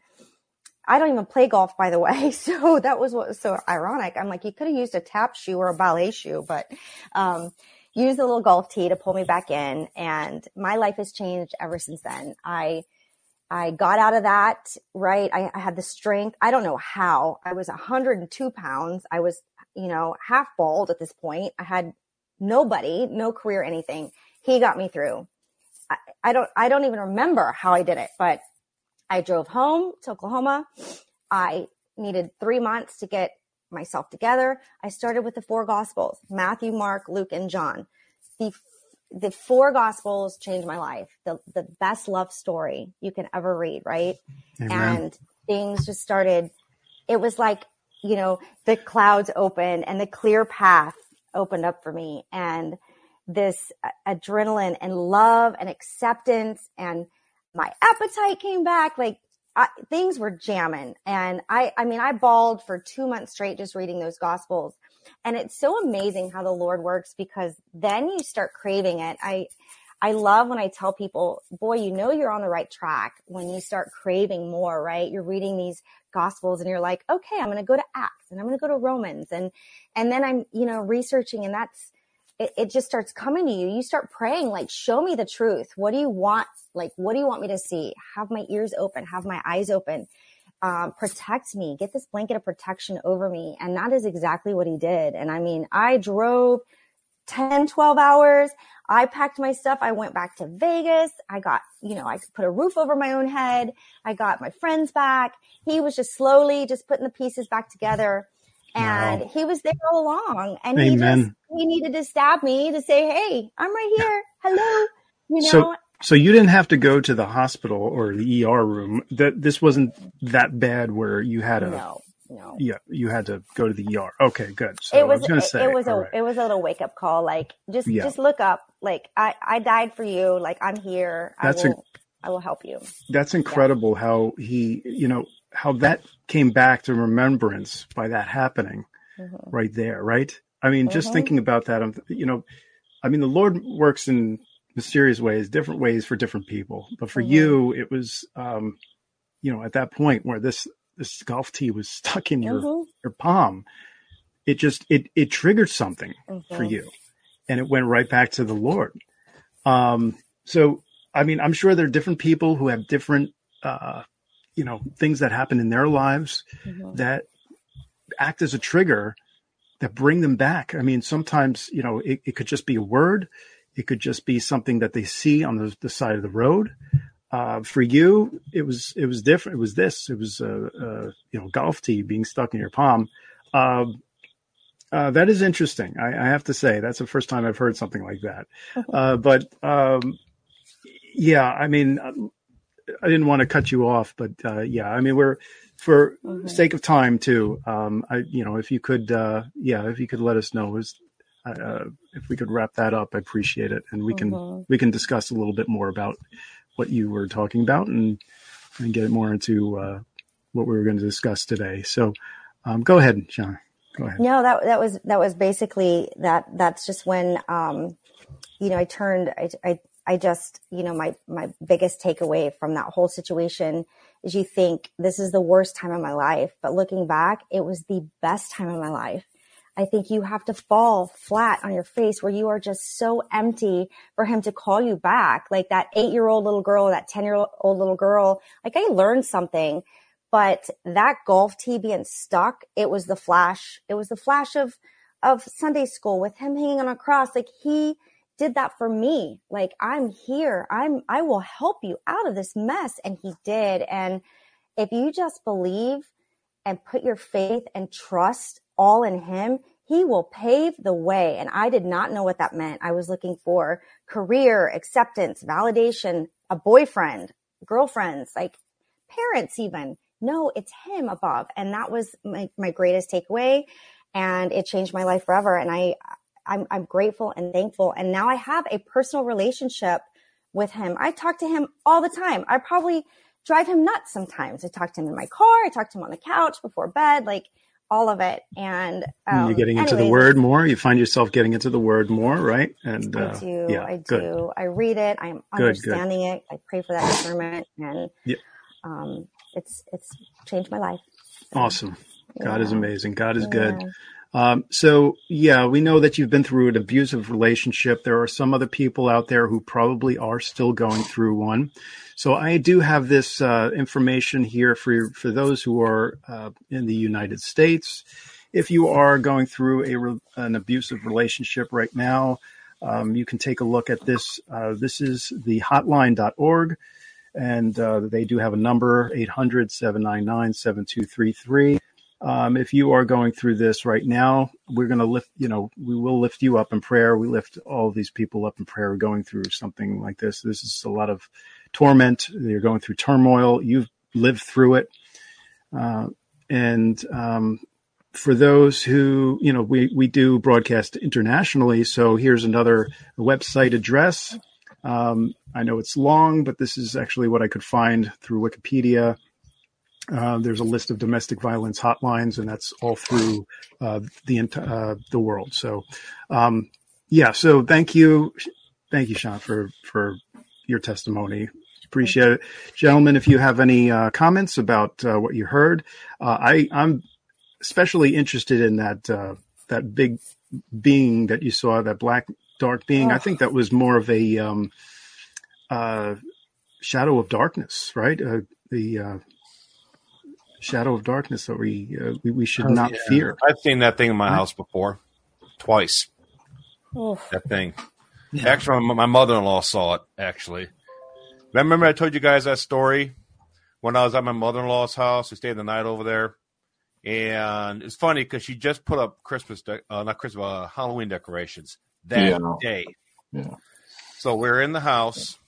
I don't even play golf, by the way. So that was what was so ironic. I'm like, you could have used a tap shoe or a ballet shoe, but, um, use a little golf tee to pull me back in. And my life has changed ever since then. I, I got out of that, right? I, I had the strength. I don't know how. I was 102 pounds. I was, you know, half bald at this point. I had nobody, no career, anything he got me through. I, I don't, I don't even remember how I did it, but I drove home to Oklahoma. I needed three months to get myself together. I started with the four gospels, Matthew, Mark, Luke, and John. The, the four gospels changed my life. The, the best love story you can ever read, right? Amen. And things just started. It was like, you know, the clouds opened and the clear path opened up for me. And this adrenaline and love and acceptance and my appetite came back like I, things were jamming. And i i mean i bawled for two months straight just reading those gospels. And it's so amazing how the lord works because then you start craving it. I i love when i tell people boy you know you're on the right track when you start craving more right? You're reading these gospels and you're like okay i'm going to go to acts and i'm going to go to romans. And and then i'm you know researching and that's it, it just starts coming to you. You start praying, like, show me the truth. What do you want? Like, what do you want me to see? Have my ears open, have my eyes open. Um, protect me, get this blanket of protection over me. And that is exactly what he did. And I mean, I drove 10, 12 hours. I packed my stuff. I went back to Vegas. I got, you know, I put a roof over my own head. I got my friends back. He was just slowly just putting the pieces back together and wow. he was there all along and Amen. he just he needed to stab me to say hey i'm right here. Hello you know? so so you didn't have to go to the hospital or the er room. That this wasn't that bad where you had a no no. Yeah you had to go to the er okay good. So it was, was say, it was a right. it was a little wake up call like just yeah. just look up. Like i i died for you. Like i'm here. That's i will, a, I will help you. That's incredible yeah. how he you know how that came back to remembrance by that happening mm-hmm. right there, right? I mean, mm-hmm. just thinking about that, I'm, you know, I mean, the Lord works in mysterious ways, different ways for different people. But for mm-hmm. you, it was, um, you know, at that point where this this golf tee was stuck in your mm-hmm. your palm, it just it it triggered something for mm-hmm. you, and it went right back to the Lord. Um, so, I mean, I'm sure there are different people who have different uh, you know things that happen in their lives mm-hmm. that act as a trigger that bring them back. I mean sometimes you know it, it, could just be a word. It could just be something that they see on the, the side of the road. Uh, for you it was it was different it was this. It was a, a you know golf tee being stuck in your palm. Uh, uh, that is interesting. I, I, have to say that's the first time i've heard something like that. Uh, but um, yeah i mean I didn't want to cut you off, but uh, yeah, I mean, we're for mm-hmm. sake of time too. Um, I, you know, if you could, uh, yeah, if you could let us know, was, uh, if we could wrap that up, I appreciate it, and we can we can discuss a little bit more about what you were talking about and and get more into uh, what we were going to discuss today. So, um, go ahead, Sean. Go ahead. No, that that was that was basically that. That's just when um, you know I turned. I, I I just you know my my biggest takeaway from that whole situation is you think this is the worst time of my life, but looking back, it was the best time of my life. I think you have to fall flat on your face where you are just so empty for him to call you back. Like that eight year old little girl, that 10 year old little girl, like I learned something, but that golf tee being stuck, it was the flash. It was the flash of, of Sunday school with him hanging on a cross. Like he did that for me. Like I'm here. I'm, I will help you out of this mess. And he did. And if you just believe and put your faith and trust all in him, he will pave the way. And I did not know what that meant. I was looking for career, acceptance, validation, a boyfriend, girlfriends, like parents even. No, it's him above. And that was my, my greatest takeaway. And it changed my life forever. And I, I'm, I'm grateful and thankful. And now I have a personal relationship with him. I talk to him all the time. I probably drive him nuts sometimes. I talk to him in my car. I talk to him on the couch before bed. Like all of it. And um, you're getting into anyways, the word more. You find yourself getting into the word more, right? And uh, I do. Yeah, I do. Good. I read it. I'm understanding good, good. it. I pray for that discernment, and yeah. um, it's it's changed my life. Awesome. God yeah. is amazing. God is good. Um, so yeah, we know that you've been through an abusive relationship. There are some other people out there who probably are still going through one. So I do have this uh, information here for for those who are uh, in the United States. If you are going through a re- an abusive relationship right now, um, you can take a look at this. Uh, this is the hotline.org, and uh, they do have a number 800 799 7233. Um, if you are going through this right now, we're going to lift, you know, we will lift you up in prayer. We lift all these people up in prayer going through something like this. This is a lot of torment. You're going through turmoil. You've lived through it. Uh, and um, for those who, you know, we, we do broadcast internationally. So here's another website address. Um, I know it's long, but this is actually what I could find through Wikipedia. Uh, there's a list of domestic violence hotlines, and that's all through uh, the uh, the world. So, um, yeah. So thank you, thank you, Sean, for for your testimony. Appreciate it, gentlemen. If you have any uh, comments about uh, what you heard, uh, I, I'm especially interested in that uh, that big being that you saw, that black dark being. Oh. I think that was more of a um, uh, shadow of darkness, right? Uh, the shadow of darkness that we we, we, should oh, not yeah. fear. I've seen that thing in my right? house before, twice. Oh. That thing. Yeah. Actually, my mother-in-law saw it. Actually, remember I told you guys that story when I was at my mother-in-law's house. We stayed the night over there, and it's funny because she just put up Christmas, de- uh, not Christmas, uh, Halloween decorations that yeah. day. Yeah. So we're in the house,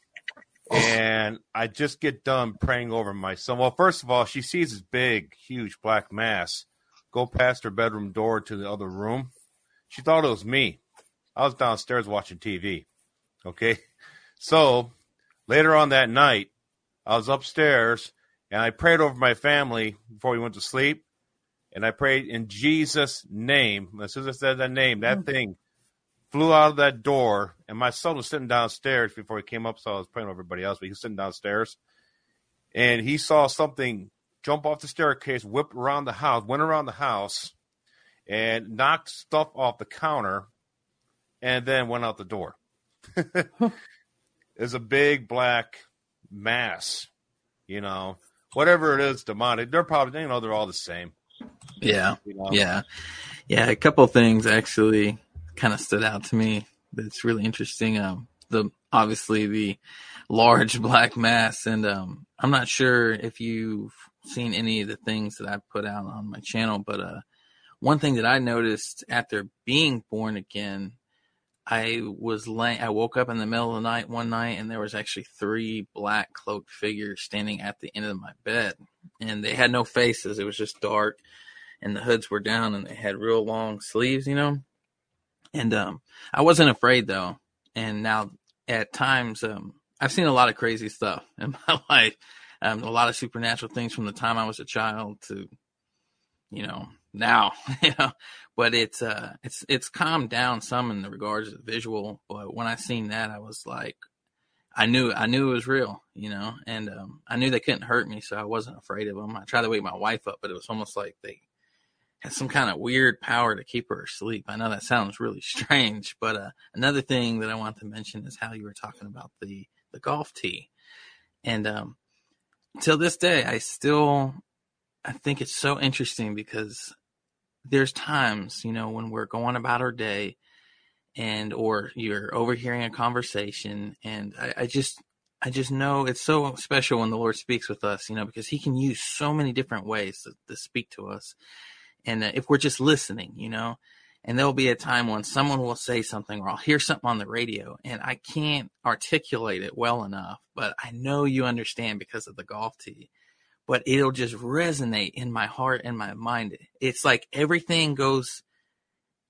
and I just get done praying over my son. Well, first of all, she sees this big, huge black mass go past her bedroom door to the other room. She thought it was me. I was downstairs watching TV. Okay. So later on that night, I was upstairs and I prayed over my family before we went to sleep. And I prayed in Jesus' name. As soon as I said that name, that mm-hmm. thing flew out of that door. And my son was sitting downstairs before he came up. So I was praying with everybody else, but he was sitting downstairs. And he saw something jump off the staircase, whip around the house, went around the house, and knocked stuff off the counter and then went out the door. There's a big black mass, you know, whatever it is, demonic. They're probably, you know, they're all the same. Yeah. You know? Yeah. Yeah. A couple things actually kind of stood out to me that's really interesting. Um, the, obviously the large black mass. And, um, I'm not sure if you've seen any of the things that I've put out on my channel, but, uh, one thing that I noticed after being born again I was laying, I woke up in the middle of the night one night and there was actually three black cloaked figures standing at the end of my bed and they had no faces. It was just dark and the hoods were down and they had real long sleeves, you know? And, um, I wasn't afraid though. And now at times, um, I've seen a lot of crazy stuff in my life. Um, a lot of supernatural things from the time I was a child to, you know, now, you know. But it's uh, it's it's calmed down some in the regards of visual. But when I seen that, I was like, I knew I knew it was real, you know, and um, I knew they couldn't hurt me, so I wasn't afraid of them. I tried to wake my wife up, but it was almost like they had some kind of weird power to keep her asleep. I know that sounds really strange, but uh, another thing that I want to mention is how you were talking about the the golf tee, and um, till this day, I still I think it's so interesting because there's times you know when we're going about our day and or you're overhearing a conversation and I, I, just i just know it's so special when the lord speaks with us you know because he can use so many different ways to, to speak to us and uh, if we're just listening you know and there'll be a time when someone will say something or i'll hear something on the radio and i can't articulate it well enough but i know you understand because of the golf tee but it'll just resonate in my heart and my mind it's like everything goes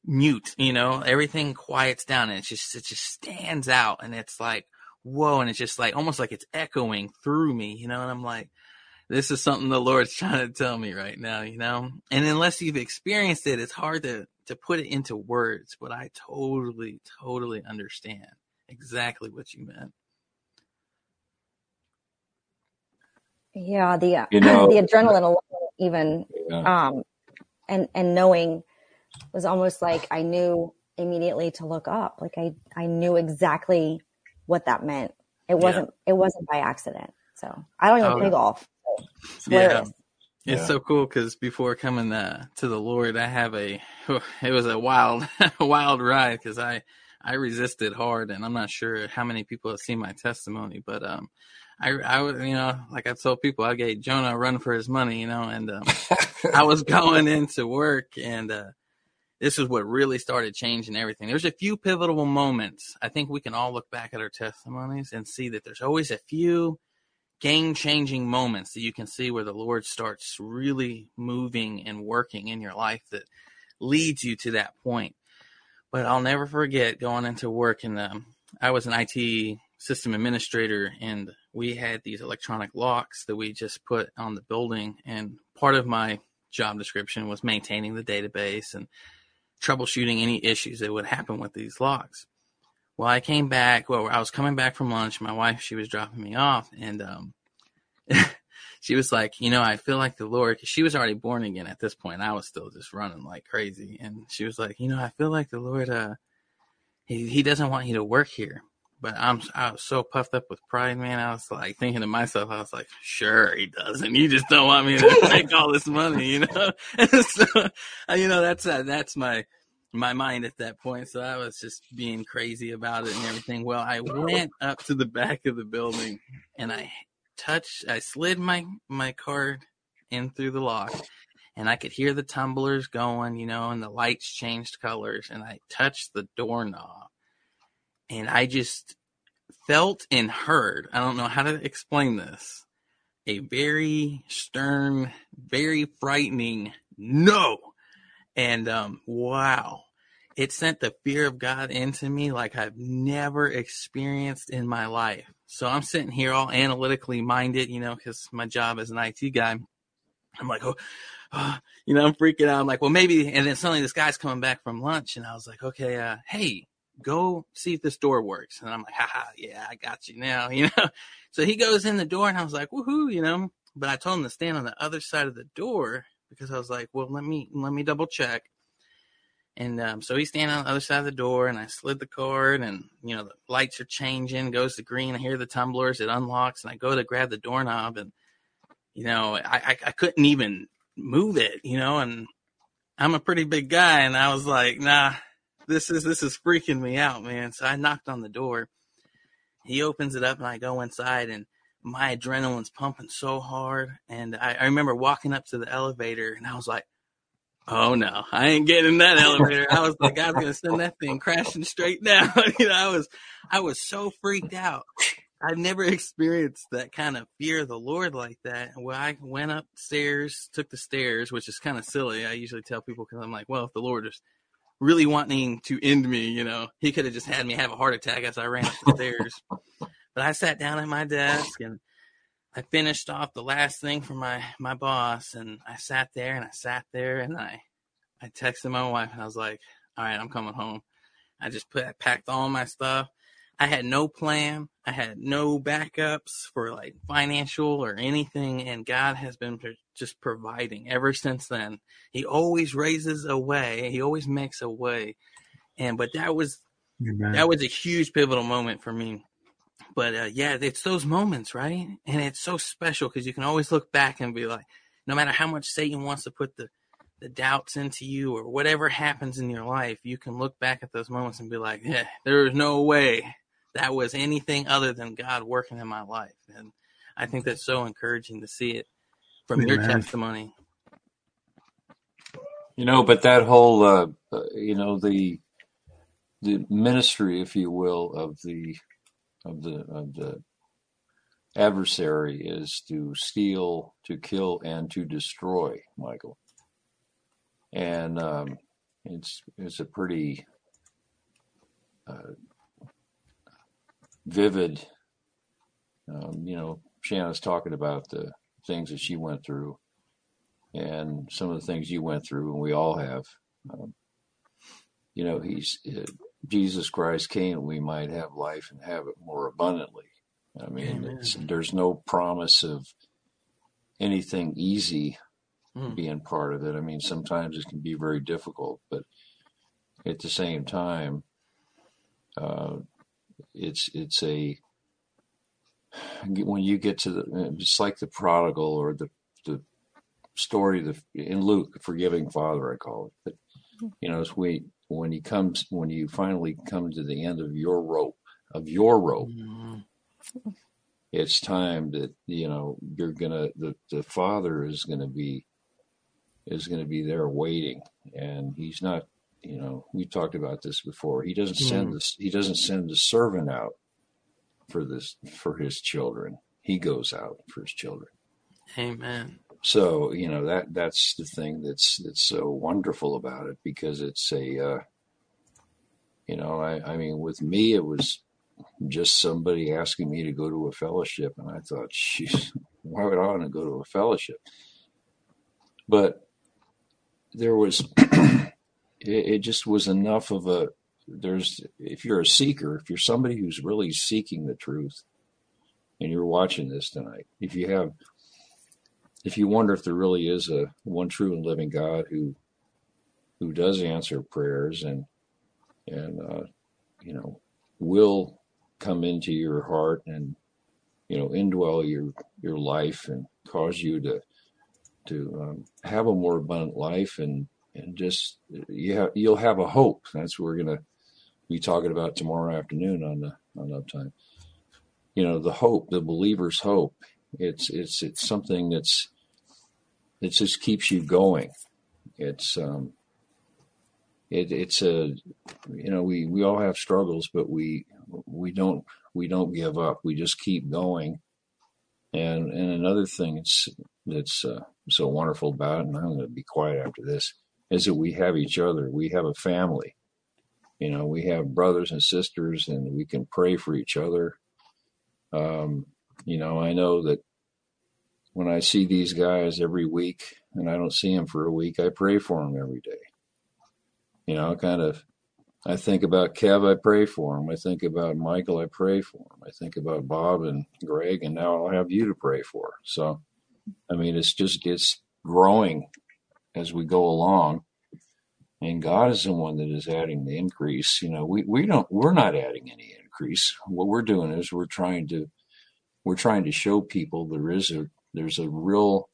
mute, you know, everything quiets down and it just, it just stands out and it's like, whoa. And it's just like, almost like it's echoing through me, you know, and I'm like, this is something the Lord's trying to tell me right now, you know, and unless you've experienced it, it's hard to, to put it into words, but I totally, totally understand exactly what you meant. Yeah, the you know, the adrenaline even yeah. um and and knowing was almost like I knew immediately to look up. Like I, I knew exactly what that meant. It wasn't, yeah. it wasn't by accident. So I don't even oh, play golf. It's yeah. It's yeah. so cool because before coming uh, to the Lord, I have a. It was a wild, wild ride because I I resisted hard, and I'm not sure how many people have seen my testimony, but um, I I would you know like I told people I gave Jonah a run for his money, you know, and um, I was going into work and uh, this is what really started changing everything. There's a few pivotal moments. I think we can all look back at our testimonies and see that there's always a few game changing moments that you can see where the Lord starts really moving and working in your life that leads you to that point. But I'll never forget going into work and um, I was an IT system administrator and we had these electronic locks that we just put on the building and part of my job description was maintaining the database and troubleshooting any issues that would happen with these locks. Well, I came back. Well, I was coming back from lunch. My wife, she was dropping me off, and um, she was like, you know, I feel like the Lord, because she was already born again at this point. I was still just running like crazy, and she was like, you know, I feel like the Lord, uh, he he doesn't want you to work here. But I'm I was so puffed up with pride, man. I was like thinking to myself, I was like, sure he doesn't. You just don't want me to make all this money, you know. so, you know, that's uh, that's my my mind at that point. So I was just being crazy about it and everything. Well, I went up to the back of the building and I touched, I slid my my card in through the lock, and I could hear the tumblers going, you know, and the lights changed colors, and I touched the doorknob and I just felt and heard, I don't know how to explain this, a very stern, very frightening no. And um, wow, it sent the fear of God into me like I've never experienced in my life. So I'm sitting here all analytically minded, you know, because my job as an IT guy. I'm like, oh, oh, you know, I'm freaking out. I'm like, well, maybe. And then suddenly this guy's coming back from lunch, and I was like, okay, uh, hey, go see if this door works. And I'm like, haha, yeah, I got you now, you know? So he goes in the door and I was like, woohoo, you know? But I told him to stand on the other side of the door because I was like, well, let me, let me double check. And um, so he's standing on the other side of the door, and I slid the cord, and you know the lights are changing, goes to green. I hear the tumblers, it unlocks, and I go to grab the doorknob, and you know I, I, I couldn't even move it, you know, and I'm a pretty big guy, and I was like, nah, this is this is freaking me out, man. So I knocked on the door. He opens it up and I go inside and my adrenaline's pumping so hard. And I, I remember walking up to the elevator and I was like, Oh no, I ain't getting in that elevator. I was like, I was gonna send that thing crashing straight down. you know, I was I was so freaked out. I've never experienced that kind of fear of the Lord like that. Well, I went upstairs, took the stairs, which is kind of silly. I usually tell people because I'm like, well, if the Lord just really wanting to end me. You know, he could have just had me have a heart attack as I ran up the stairs. But I sat down at my desk and I finished off the last thing for my my boss, and I sat there and I sat there and I I texted my wife and I was like, all right, I'm coming home. I just put, I packed all my stuff. I had no plan. I had no backups for like financial or anything. And God has been just providing ever since then. He always raises a way. He always makes a way. And, but that was, Amen. that was a huge pivotal moment for me. But uh, yeah, it's those moments, right? And it's so special because you can always look back and be like, no matter how much Satan wants to put the the doubts into you or whatever happens in your life, you can look back at those moments and be like, yeah, there is no way that was anything other than God working in my life. And I think that's so encouraging to see it from your testimony. You know, but that whole, uh, uh, you know, the the ministry, if you will, of the of the of the adversary is to steal, to kill, and to destroy. Michael and um, it's it's a pretty uh, vivid. Um, you know, Shanna's talking about the things that she went through, and some of the things you went through, and we all have. Um, you know, he's uh, Jesus Christ came we might have life and have it more abundantly. I mean, there's no promise of anything easy mm. being part of it. I mean, sometimes it can be very difficult, but at the same time, uh, it's it's a when you get to the it's like the prodigal or the the story the in Luke, the forgiving father, I call it. But you know, it's we when he comes when you finally come to the end of your rope of your rope. Mm it's time that you know you're gonna the, the father is gonna be is going to be there waiting, and he's not. You know, we talked about this before. He doesn't send mm. this. He doesn't send the servant out for this for his children. He goes out for his children. Amen. So you know that that's the thing that's that's so wonderful about it because it's a. Uh, you know, I, I mean, with me, it was just somebody asking me to go to a fellowship, and I thought, "Jeez, why would I want to go to a fellowship?" But there was it, it just was enough of a there's if you're a seeker if you're somebody who's really seeking the truth and you're watching this tonight if you have if you wonder if there really is a one true and living god who who does answer prayers and and uh, you know will come into your heart and you know indwell your your life and cause you to to um, have a more abundant life and and just you have, you'll have a hope. That's what we're gonna be talking about tomorrow afternoon on the on uptime. You know, the hope, the believer's hope. It's it's it's something that's it just keeps you going. It's um it, it's a you know we we all have struggles, but we we don't we don't give up. We just keep going. And and another thing it's that's uh, so wonderful about it, and I'm going to be quiet after this, is that we have each other. We have a family. You know, we have brothers and sisters, and we can pray for each other. Um, you know, I know that when I see these guys every week, and I don't see them for a week, I pray for them every day. You know, kind of I think about Kev, I pray for him. I think about Michael, I pray for him. I think about Bob and Greg, and now I'll have you to pray for. So I mean, it's just it's growing as we go along, and God is the one that is adding the increase. You know, we we don't we're not adding any increase. What we're doing is we're trying to we're trying to show people there is a there's a real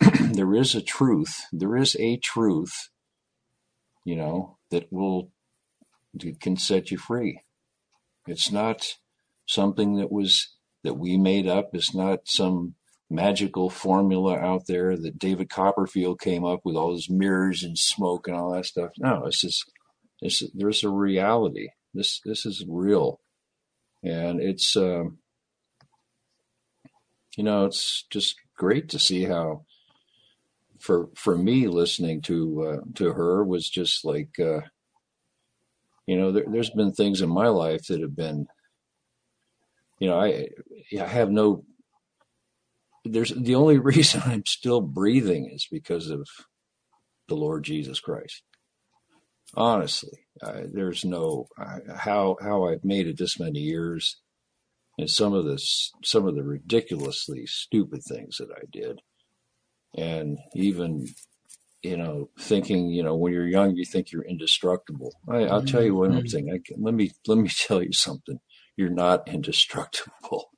there is a truth there is a truth you know that will can set you free it's not something that was that we made up it's not some magical formula out there that David Copperfield came up with all his mirrors and smoke and all that stuff. No, it's just it's there's a reality. This this is real, and it's um, you know it's just great to see how for for me listening to uh, to her was just like uh, you know there, has been things in my life that have been you know I I have no there's the only reason I'm still breathing is because of the Lord Jesus Christ. Honestly, there's no how how I've made it this many years, and some of this some of the ridiculously stupid things that I did, and even you know thinking you know when you're young you think you're indestructible. I, will tell you one mm-hmm. thing. I, let me let me tell you something. You're not indestructible.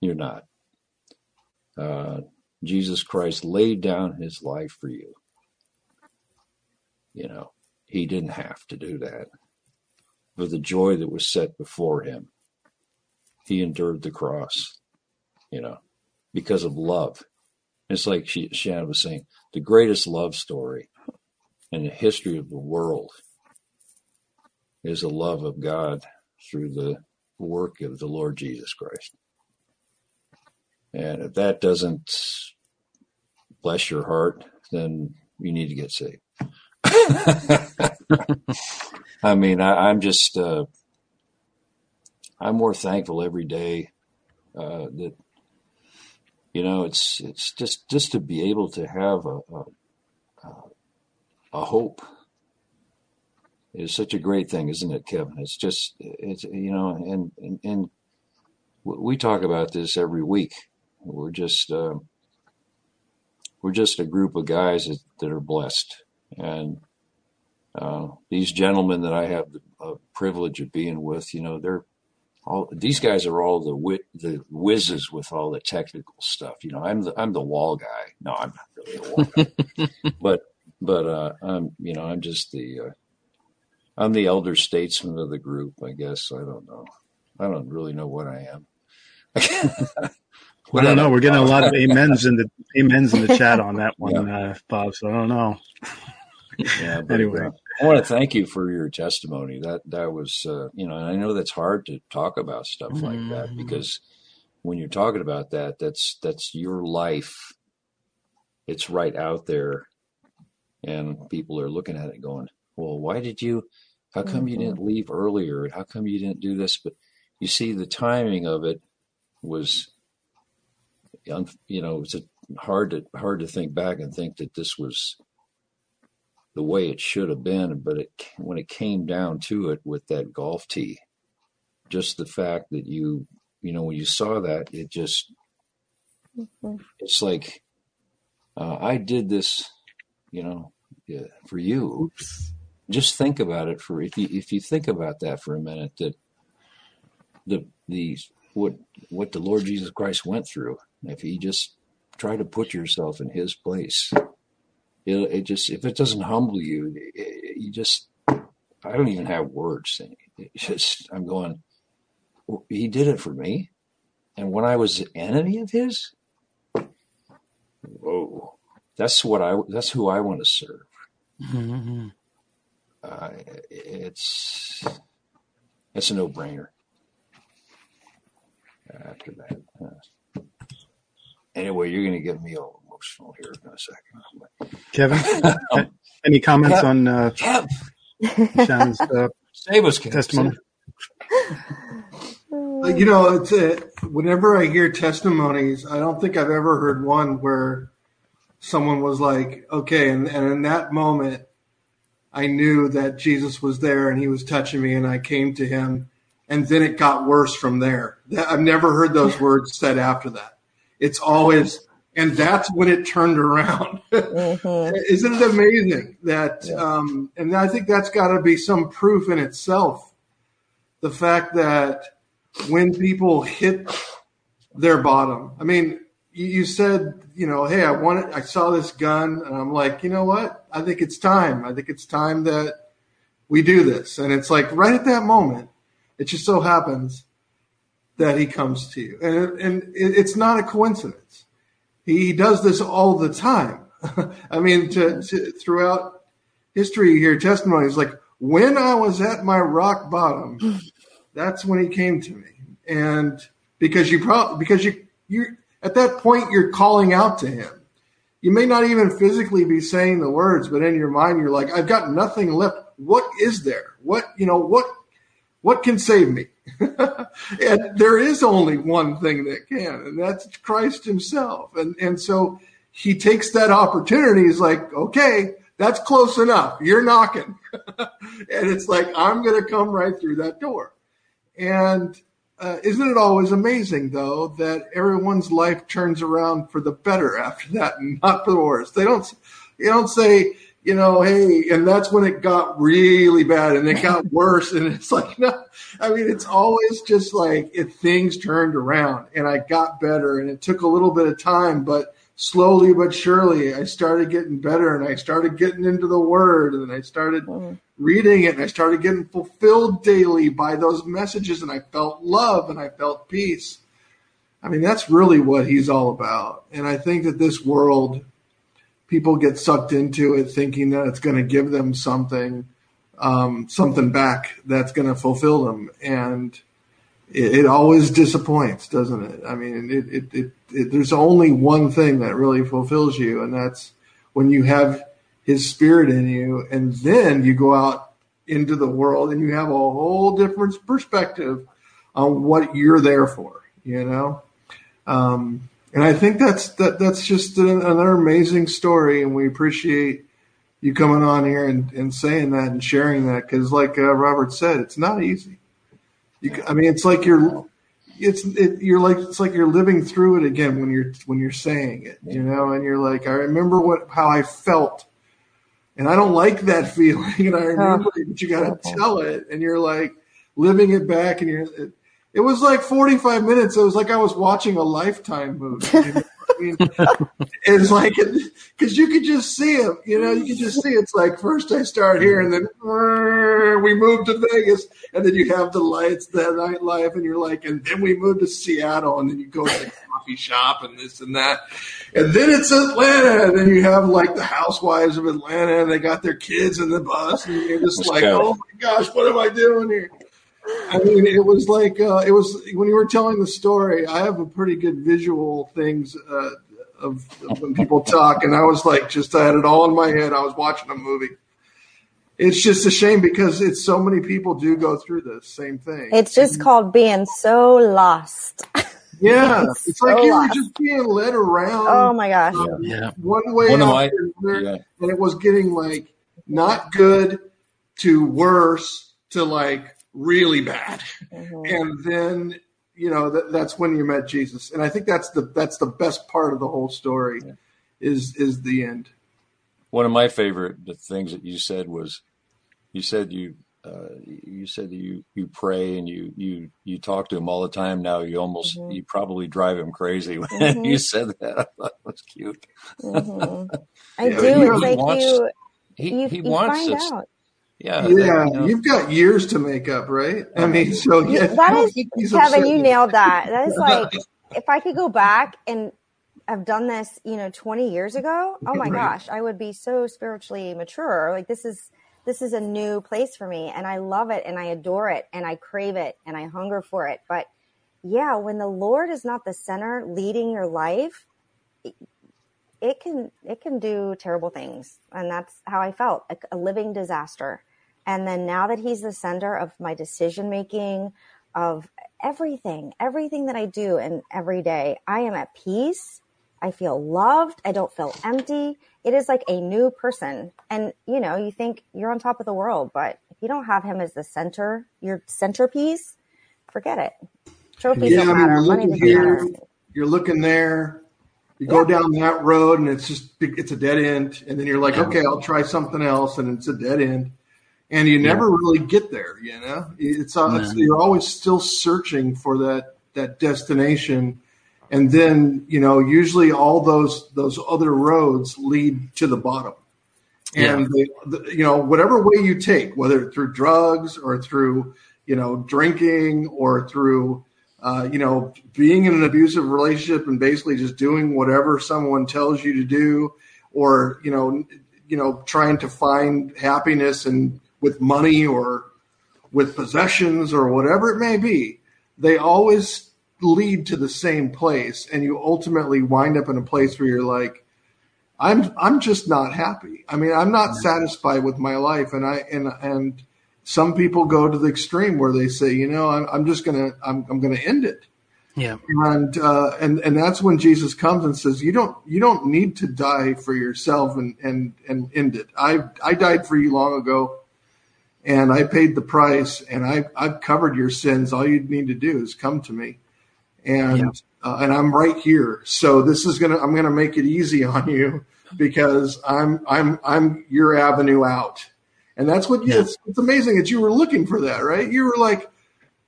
You're not. Uh, Jesus Christ laid down his life for you. You know, he didn't have to do that. For the joy that was set before him, he endured the cross, you know, because of love. It's like she, Shannon was saying, the greatest love story in the history of the world is the love of God through the work of the Lord Jesus Christ. And if that doesn't bless your heart, then you need to get saved. I mean, I, am just, uh, I'm more thankful every day uh, that, you know, it's it's just just to be able to have a a, a hope is such a great thing, isn't it, Kevin? It's just it's you know, and and, and we talk about this every week. We're just uh, we're just a group of guys that, that are blessed, and uh, these gentlemen that I have the uh, privilege of being with, you know, they're all these guys are all the wit, the whizzes with all the technical stuff. You know, I'm the I'm the wall guy. No, I'm not really a wall guy, but but uh, I'm you know I'm just the uh, I'm the elder statesman of the group. I guess I don't know. I don't really know what I am. I don't know. We're getting a lot of amens in the amens in the chat on that one, yeah. uh, Bob. So I don't know. Yeah. But, anyway, uh, I want to thank you for your testimony. That that was, uh, you know, and I know that's hard to talk about stuff mm-hmm. like that mm-hmm. because when you're talking about that, that's that's your life. It's right out there, and people are looking at it, going, "Well, why did you? How come mm-hmm. you didn't leave earlier? How come you didn't do this?" But you see, the timing of it was you know, it's hard to hard to think back and think that this was the way it should have been. But it when it came down to it with that golf tee, just the fact that you you know when you saw that, it just mm-hmm. it's like uh, I did this, you know, yeah, for you. Oops. Just think about it for if you if you think about that for a minute that the the what what the Lord Jesus Christ went through if you just try to put yourself in his place, it, it just, if it doesn't humble you, it, you just, I don't even have words. It's just, I'm going, he did it for me. And when I was an enemy of his, whoa, that's what I, that's who I want to serve. Mm-hmm. Uh, it's, it's a no brainer after that. Anyway, you're going to get me all emotional here in a second. Kevin, any comments Kev, on uh, Kev. Shannon's uh, Save us, Kev. testimony? You know, it's a, whenever I hear testimonies, I don't think I've ever heard one where someone was like, okay, and, and in that moment, I knew that Jesus was there and he was touching me and I came to him and then it got worse from there. I've never heard those words said after that. It's always, and that's when it turned around. Mm-hmm. Isn't it amazing that? Yeah. Um, and I think that's got to be some proof in itself. The fact that when people hit their bottom, I mean, you said, you know, hey, I wanted, I saw this gun, and I'm like, you know what? I think it's time. I think it's time that we do this. And it's like right at that moment, it just so happens that he comes to you. And, and it's not a coincidence. He does this all the time. I mean, to, to, throughout history, here testimonies like when I was at my rock bottom, that's when he came to me. And because you probably, because you, you, at that point, you're calling out to him. You may not even physically be saying the words, but in your mind, you're like, I've got nothing left. What is there? What, you know, what, what can save me? and there is only one thing that can, and that's Christ Himself. And and so he takes that opportunity. He's like, okay, that's close enough. You're knocking. and it's like, I'm going to come right through that door. And uh, isn't it always amazing, though, that everyone's life turns around for the better after that and not for the worse? They don't, you don't say, you know, hey, and that's when it got really bad and it got worse. And it's like, no, I mean, it's always just like if things turned around and I got better and it took a little bit of time, but slowly but surely I started getting better and I started getting into the word and I started mm-hmm. reading it and I started getting fulfilled daily by those messages and I felt love and I felt peace. I mean, that's really what he's all about. And I think that this world, people get sucked into it thinking that it's going to give them something, um, something back that's going to fulfill them. And it, it, always disappoints, doesn't it? I mean, it, it, it, there's only one thing that really fulfills you, and that's when you have His Spirit in you, and then you go out into the world and you have a whole different perspective on what you're there for. You know, um, and I think that's that that's just another amazing story, and we appreciate you coming on here and, and saying that and sharing that because, like uh, Robert said, it's not easy. You, I mean, it's like you're, it's it, you're like it's like you're living through it again when you're when you're saying it, you know, and you're like, I remember what how I felt, and I don't like that feeling, and I remember oh. it, but you got to tell it, and you're like living it back, and you're. It, was like 45 minutes. It was like I was watching a Lifetime movie. You know? I mean, it's like because you could just see it. You know, you could just see it's like first I start here, and then we move to Vegas, and then you have the lights, the nightlife, and you're like, and then we move to Seattle, and then you go to the coffee shop and this and that, and then it's Atlanta, and then you have like the housewives of Atlanta, and they got their kids in the bus, and you're just Let's like, go. oh my gosh, what am I doing here? I mean, it was like uh, it was when you were telling the story. I have a pretty good visual things uh, of, of, when people talk, and I was like, just I had it all in my head. I was watching a movie. It's just a shame because it's so many people do go through this same thing. It's just and, called being so lost. Yeah, it's, it's so like you were just being led around. Oh my gosh! Um, yeah. One way one my, yeah. and it was getting like not good to worse to like really bad. Mm-hmm. And then, you know, that, that's when you met Jesus. And I think that's the that's the best part of the whole story yeah. is is the end. One of my favorite things that you said was you said you uh, you said that you you pray and you you you talk to him all the time now you almost mm-hmm. you probably drive him crazy when mm-hmm. you said that i thought it was cute mm-hmm. i yeah, do it's like wants, you he, you, he you wants us, out. Yeah, yeah, you know. you've got years to make up, right? I mean, so yeah, that is Kevin. You nailed that. That is like if I could go back and have done this, you know, 20 years ago. Oh my right. gosh, I would be so spiritually mature. Like this is this is a new place for me, and I love it, and I adore it, and I crave it, and I hunger for it. But yeah, when the Lord is not the center leading your life, it can it can do terrible things and that's how i felt a, a, living disaster and then now that he's the center of my decision making of everything everything that i do and every day i am at peace. I feel loved. I don't feel empty. It is like a new person. And you know you think you're on top of the world but if you don't have him as the center your centerpiece forget it. Trophies yeah, don't matter. money doesn't here, matter. You're looking there. You go down that road and it's just it's a dead end, and then you're like, okay, I'll try something else, and it's a dead end, and you never yeah. really get there. You know, it's, uh, it's, you're always still searching for that that destination, and then you know usually all those those other roads lead to the bottom, and yeah. the, the, you know whatever way you take, whether through drugs or through you know drinking or through uh, you know, being in an abusive relationship and basically just doing whatever someone tells you to do, or you know, you know, trying to find happiness and with money or with possessions or whatever it may be, they always lead to the same place, and you ultimately wind up in a place where you're like, I'm I'm just not happy. I mean, I'm not satisfied with my life, and I and and some people go to the extreme where they say, you know, I'm, I'm just gonna I'm, I'm gonna end it, Yeah. And uh, and and that's when Jesus comes and says, "You don't you don't need to die for yourself and and and end it. I I died for you long ago, and I paid the price, and I I've covered your sins. All you need to do is come to me, and yeah. uh, and I'm right here. So this is gonna I'm gonna make it easy on you because I'm I'm I'm your avenue out." And that's what yeah. it's, it's amazing that you were looking for that, right? You were like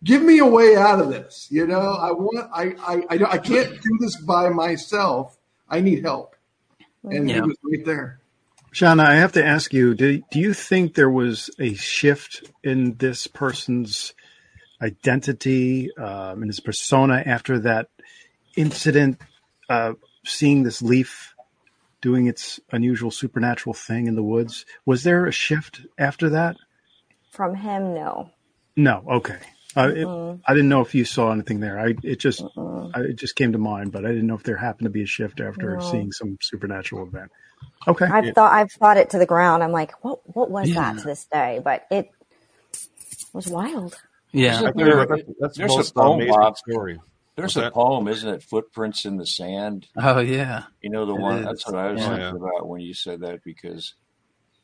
give me a way out of this. You know, I want, I, I, I, I can't do this by myself. I need help. And yeah. he was right there. Shauna, I have to ask you, do, do you think there was a shift in this person's identity, um, in his persona after that incident, uh, seeing this leaf doing its unusual supernatural thing in the woods? Was there a shift after that? From him, no. No, okay. Uh, it. I didn't know if you saw anything there. I it just. I, it just came to mind, but I didn't know if there happened to be a shift after no. seeing some supernatural event. Okay, I've yeah. thought I've thought it to the ground. I'm like, what what was yeah. that to this day? But it was wild. Yeah, there, that's there's a poem, Bob. story. There's What's a that? poem, isn't it? Footprints in the sand. Oh yeah, you know the it one. Is. That's what I was yeah. thinking about when you said that because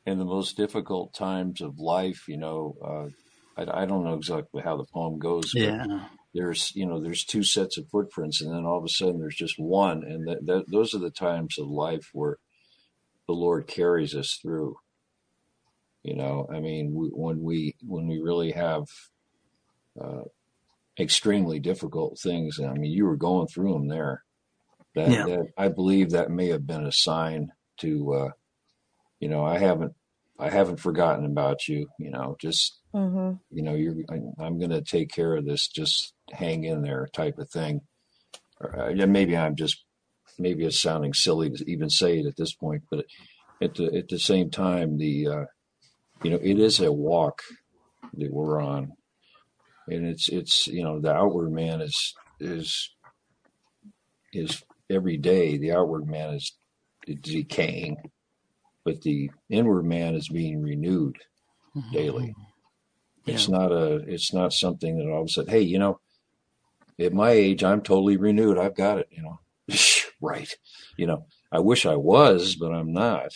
in the most difficult times of life, you know. Uh, I, I don't know exactly how the poem goes. yeah. There's, you know, there's two sets of footprints, and then all of a sudden there's just one, and that, that those are the times of life where the Lord carries us through. You know, I mean, we, when we when we really have uh, extremely difficult things, I mean, you were going through them there. That, yeah. that I believe that may have been a sign to, uh, you know, I haven't I haven't forgotten about you. You know, just mm-hmm. you know, you're I, am going to take care of this. Just hang in there, type of thing. Or, uh, maybe I'm just maybe it's sounding silly to even say it at this point, but at the at the same time, the uh, you know, it is a walk that we're on, and it's it's you know, the outward man is is is every day. The outward man is decaying but the inward man is being renewed mm-hmm. daily. Yeah. It's not a it's not something that all of a sudden, hey, you know, at my age I'm totally renewed. I've got it, you know. right. You know, I wish I was, but I'm not.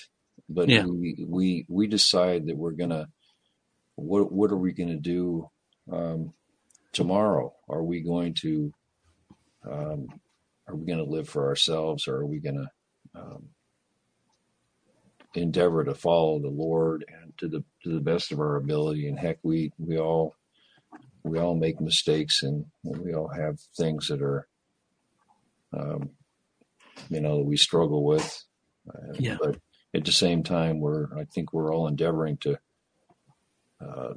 But yeah. we we we decide that we're gonna what what are we gonna do um, tomorrow? Are we going to um, are we going to live for ourselves, or are we going to um, endeavor to follow the Lord and to the to the best of our ability. And heck, we we all we all make mistakes and we all have things that are um, you know we struggle with. Uh, yeah. But at the same time, we're I think we're all endeavoring to uh,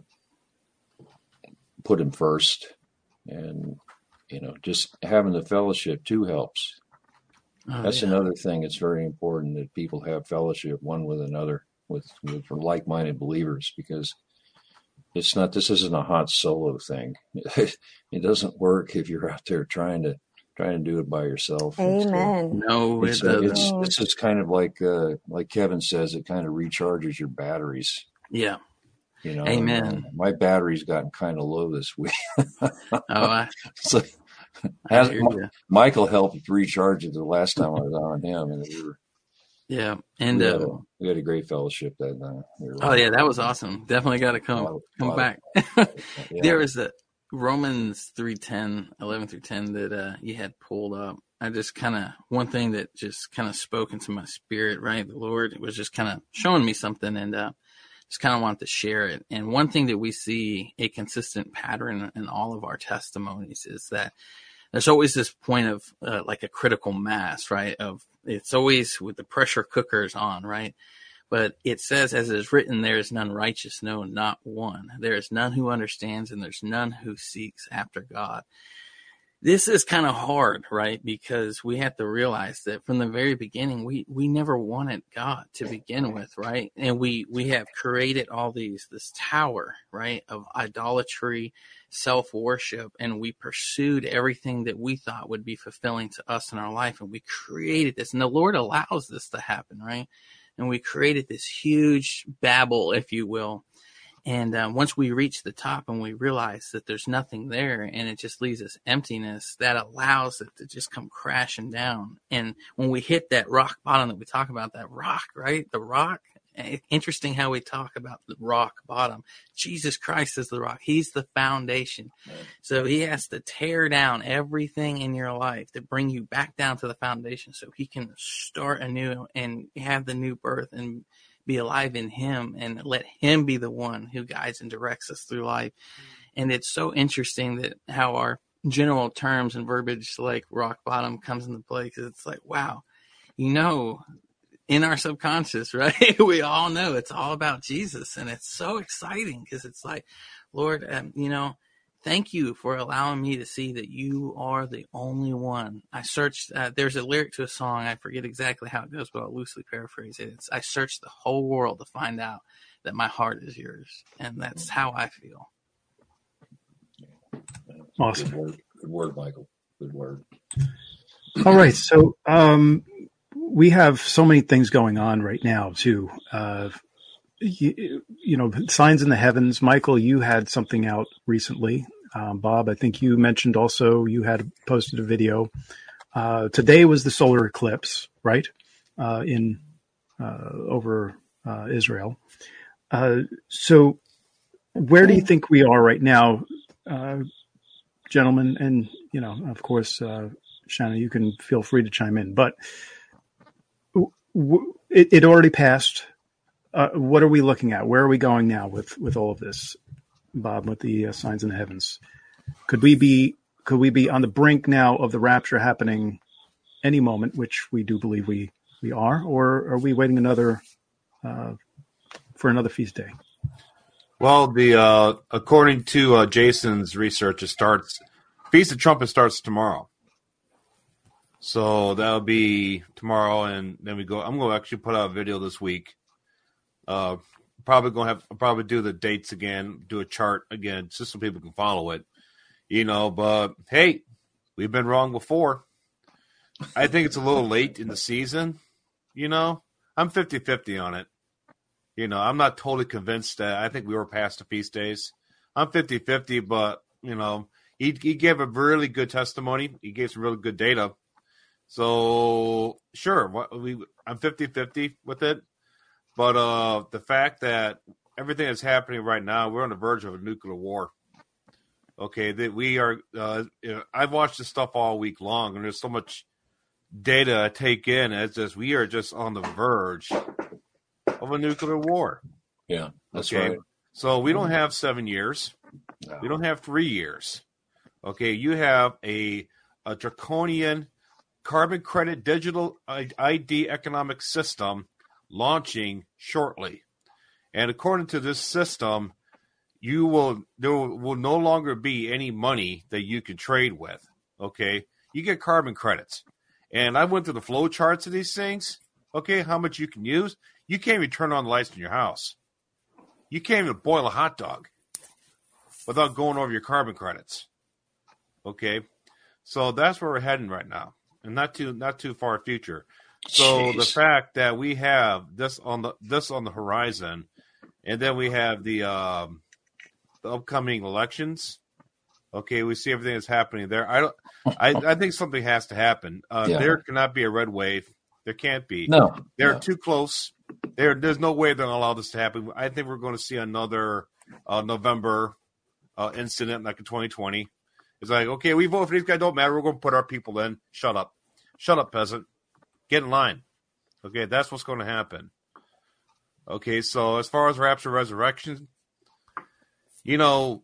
put Him first, and you know, just having the fellowship too helps. Oh, That's yeah. another thing. It's very important that people have fellowship one with another, with, with like-minded believers, because it's not. This isn't a hot solo thing. it doesn't work if you're out there trying to trying to do it by yourself. Amen. So no, it's, uh, it's it's just kind of like uh, like Kevin says. It kind of recharges your batteries. Yeah. You know, Amen. my battery's gotten kind of low this week. oh, I, so as, Michael helped recharge it the last time I was on him, and we were. Yeah, and we, uh, had, a, we had a great fellowship that night. We oh yeah, that was awesome. Definitely got to come come back. yeah. There was a Romans 3, 10, 11 through ten that uh, you had pulled up. I just kind of one thing that just kind of spoke into my spirit. Right, the Lord was just kind of showing me something, and uh, just kind of wanted to share it. And one thing that we see a consistent pattern in all of our testimonies is that there's always this point of uh, like a critical mass, right? Of it's always with the pressure cookers on, right? But it says, as it is written, there is none righteous, no, not one. There is none who understands, and there's none who seeks after God this is kind of hard, right? Because we have to realize that from the very beginning, we, we never wanted God to begin with, right? And we, we have created all these, this tower, right, of idolatry, self worship, and we pursued everything that we thought would be fulfilling to us in our life. And we created this, and the Lord allows this to happen, right? And we created this huge Babel, if you will. And uh, once we reach the top and we realize that there's nothing there and it just leaves us emptiness, that allows it to just come crashing down. And when we hit that rock bottom that we talk about, that rock, right? The rock, interesting how we talk about the rock bottom. Jesus Christ is the rock. He's the foundation. So he has to tear down everything in your life to bring you back down to the foundation so he can start anew and have the new birth and be alive in him and let him be the one who guides and directs us through life. And it's so interesting that how our general terms and verbiage like rock bottom comes into play because it's like, wow, you know, in our subconscious, right? we all know it's all about Jesus, and it's so exciting because it's like, Lord, um, you know, thank you for allowing me to see that you are the only one. I searched. Uh, there's a lyric to a song. I forget exactly how it goes, but I'll loosely paraphrase it. It's, I searched the whole world to find out that my heart is yours, and that's how I feel. Awesome. Good word, Good word Michael. Good word. All right. So, um, we have so many things going on right now too. Uh, you, you, know, signs in the heavens. Michael, you had something out recently. Um, Bob, I think you mentioned also you had posted a video. Uh, today was the solar eclipse, right? Uh, in uh, over uh, Israel. Uh, so, where do you think we are right now, gentlemen? And you know, of course, Shanna, you can feel free to chime in, but it, it already passed. Uh, what are we looking at? Where are we going now with with all of this, Bob? With the uh, signs in the heavens, could we be could we be on the brink now of the rapture happening any moment, which we do believe we we are, or are we waiting another uh, for another feast day? Well, the uh, according to uh, Jason's research, it starts Feast of Trumpet starts tomorrow. So that'll be tomorrow, and then we go. I'm going to actually put out a video this week. Uh, probably going to have I'll probably do the dates again, do a chart again, just so people can follow it. You know, but hey, we've been wrong before. I think it's a little late in the season. You know, I'm 50 50 on it. You know, I'm not totally convinced that I think we were past the feast days. I'm 50 50, but, you know, he, he gave a really good testimony. He gave some really good data. So sure, what we I'm 50-50 with it. But uh the fact that everything that's happening right now, we're on the verge of a nuclear war. Okay, that we are uh you know, I've watched this stuff all week long and there's so much data I take in as just we are just on the verge of a nuclear war. Yeah, that's okay? right. So we don't have seven years. No. We don't have three years. Okay, you have a a draconian carbon credit digital ID economic system launching shortly. And according to this system, you will there will no longer be any money that you can trade with. Okay, you get carbon credits, and I went through the flow charts of these things. Okay, how much you can use? You can't even turn on the lights in your house. You can't even boil a hot dog without going over your carbon credits. Okay, so that's where we're heading right now and not too not too far future. So Jeez. the fact that we have this on the this on the horizon, and then we have the um, the upcoming elections. Okay, we see everything that's happening there. I don't. I, I think something has to happen. Uh, yeah. There cannot be a red wave. There can't be. No, they're no. too close. There, there's no way they're going to allow this to happen. I think we're going to see another uh, November uh, incident like in 2020. It's like, okay, we vote for these guys. Don't matter. We're going to put our people in. Shut up. Shut up, peasant. Get in line. Okay, that's what's going to happen. Okay, so as far as Rapture Resurrection, you know,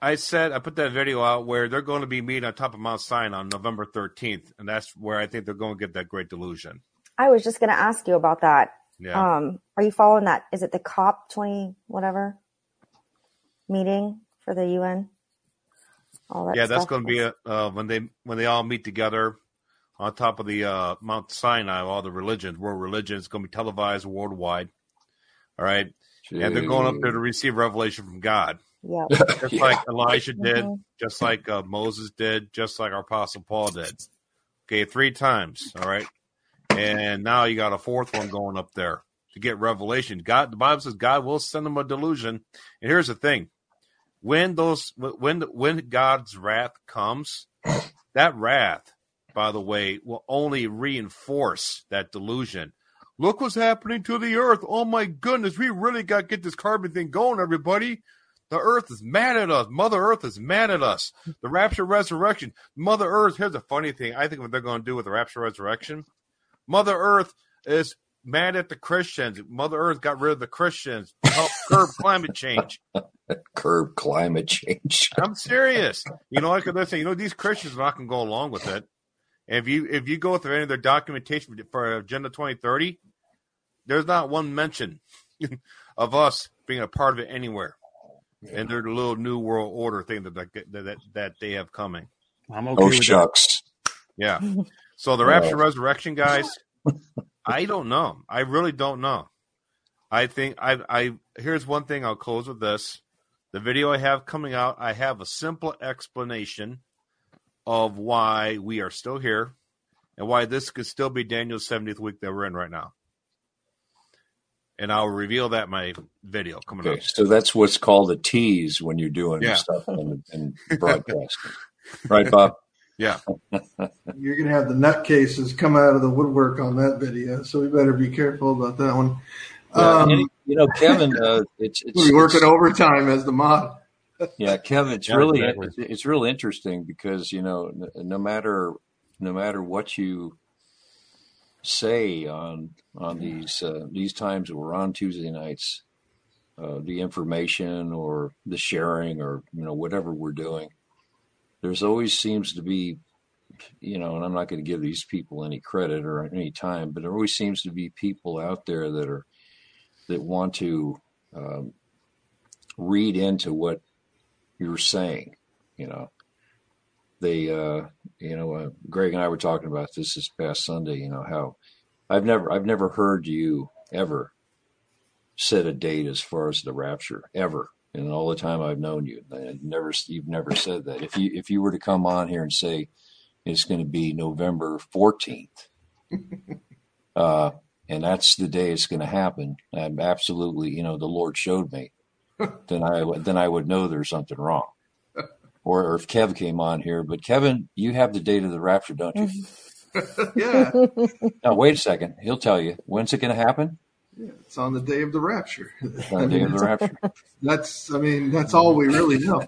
I said I put that video out where they're going to be meeting on top of Mount Sinai on November 13th, and that's where I think they're going to get that great delusion. I was just going to ask you about that. Yeah. Um, are you following that? Is it the COP 20 whatever meeting for the UN? All that yeah, that's going to be a, uh, when they when they all meet together on top of the uh, Mount Sinai, all the religions, world religions, going to be televised worldwide. All right, Jeez. and they're going up there to receive revelation from God. Yeah, just like Elijah did, mm-hmm. just like uh, Moses did, just like our Apostle Paul did. Okay, three times. All right, and now you got a fourth one going up there. to get revelation. God, the Bible says God will send them a delusion. And here's the thing: when those when when God's wrath comes, that wrath, by the way, will only reinforce that delusion. Look what's happening to the earth. Oh my goodness, we really got to get this carbon thing going, everybody. The earth is mad at us. Mother Earth is mad at us. The rapture resurrection. Mother Earth, here's a funny thing. I think what they're going to do with the rapture resurrection. Mother Earth is mad at the Christians. Mother Earth got rid of the Christians to help curb climate change. curb climate change. I'm serious. You know, like they're saying, you know, these Christians are not going to go along with it. And if you if you go through any of their documentation for Agenda 2030, there's not one mention of us being a part of it anywhere and their little new world order thing that that that, that they have coming. I'm okay. Oh shucks. That. Yeah. So the rapture resurrection guys, I don't know. I really don't know. I think I I here's one thing I'll close with this. The video I have coming out, I have a simple explanation of why we are still here and why this could still be Daniel's 70th week that we're in right now and I'll reveal that in my video coming okay, up. So that's what's called a tease when you're doing yeah. stuff and, broadcasting, right, Bob? Yeah. you're gonna have the nutcases come out of the woodwork on that video, so we better be careful about that one. Yeah, um, you know, Kevin, uh, it's, it's we working overtime as the mod. yeah, Kevin, it's yeah, really exactly. it's real interesting because you know no matter no matter what you say on on these uh, these times that we're on Tuesday nights, uh, the information or the sharing or you know whatever we're doing, there's always seems to be, you know, and I'm not going to give these people any credit or any time, but there always seems to be people out there that are that want to um, read into what you're saying, you know they uh, you know uh, Greg and I were talking about this this past Sunday. You know how I've never I've never heard you ever set a date as far as the rapture ever. And all the time I've known you, I've never you've never said that. If you if you were to come on here and say it's going to be November fourteenth, uh, and that's the day it's going to happen, I'm absolutely you know the Lord showed me, then I then I would know there's something wrong or, or if Kev came on here. But Kevin, you have the date of the rapture, don't you? yeah. Now wait a second. He'll tell you. When's it going to happen? Yeah, it's on the day of the rapture. On the day of the rapture. That's. I mean, that's all we really know.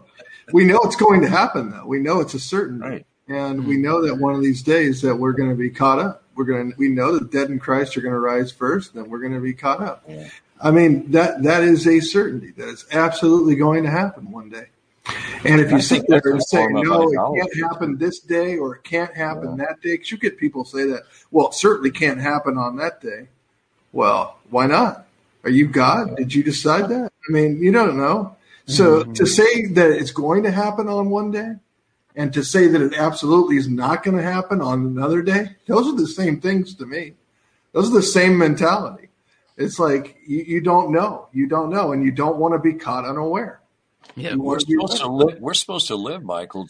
We know it's going to happen, though. We know it's a certainty, right. and we know that one of these days that we're going to be caught up. We're going. To, we know that dead in Christ are going to rise first, then we're going to be caught up. Yeah. I mean that that is a certainty that is absolutely going to happen one day. And if you sit there and say, no, it can't happen this day or it can't happen yeah. that day, because you get people say that, well, it certainly can't happen on that day. Well, why not? Are you God? Did you decide that? I mean, you don't know. So mm-hmm. to say that it's going to happen on one day and to say that it absolutely is not going to happen on another day, those are the same things to me. Those are the same mentality. It's like you, you don't know. You don't know, and you don't want to be caught unaware. Yeah, we're supposed to live. We're supposed to live, Michael.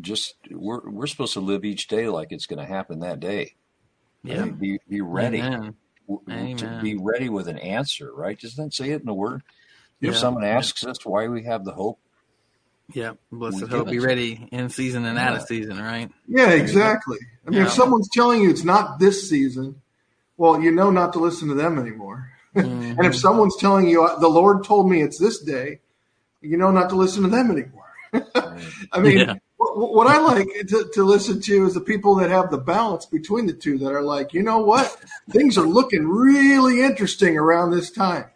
just we're we're supposed to live each day like it's going to happen that day. Yeah, be be ready. Amen. Amen. To be ready with an answer, right? Doesn't that say it in the word? If yeah. someone asks us why we have the hope, yeah, blessed hope. Be ready in season and out of season, right? Yeah, exactly. I mean, yeah. if someone's telling you it's not this season, well, you know not to listen to them anymore. Mm-hmm. and if someone's telling you the Lord told me it's this day, you know not to listen to them anymore. I mean, yeah. What, I like to, to listen to is the people that have the balance between the two that are like, you know what, things are looking really interesting around this time.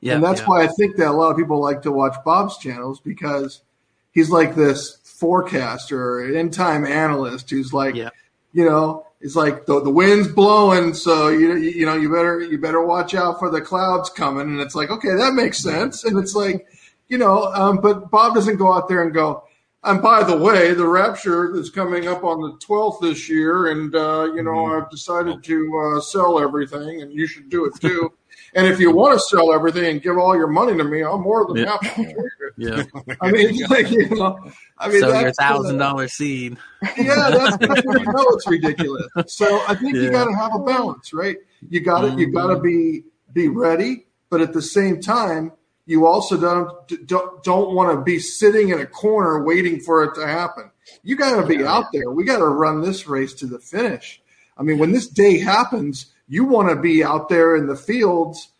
Yeah, and that's yeah. why I think that a lot of people like to watch Bob's channels because he's like this forecaster, end time analyst who's like, yeah. you know, it's like the, the wind's blowing, so you you know you better you better watch out for the clouds coming, and it's like okay that makes sense, and it's like you know, um, but Bob doesn't go out there and go, and by the way, the rapture is coming up on the 12th this year, and uh, you know mm-hmm. I've decided to uh, sell everything, and you should do it too. and if you want to sell everything and give all your money to me, I'm more than yeah. happy Yeah, I mean, like, you know, I mean, so your thousand dollar seed. Yeah, that's, you know it's ridiculous. So I think yeah. you got to have a balance, right? You got to mm-hmm. you got to be be ready, but at the same time, you also don't don't, don't want to be sitting in a corner waiting for it to happen. You got to be out there. We got to run this race to the finish. I mean, when this day happens, you want to be out there in the fields,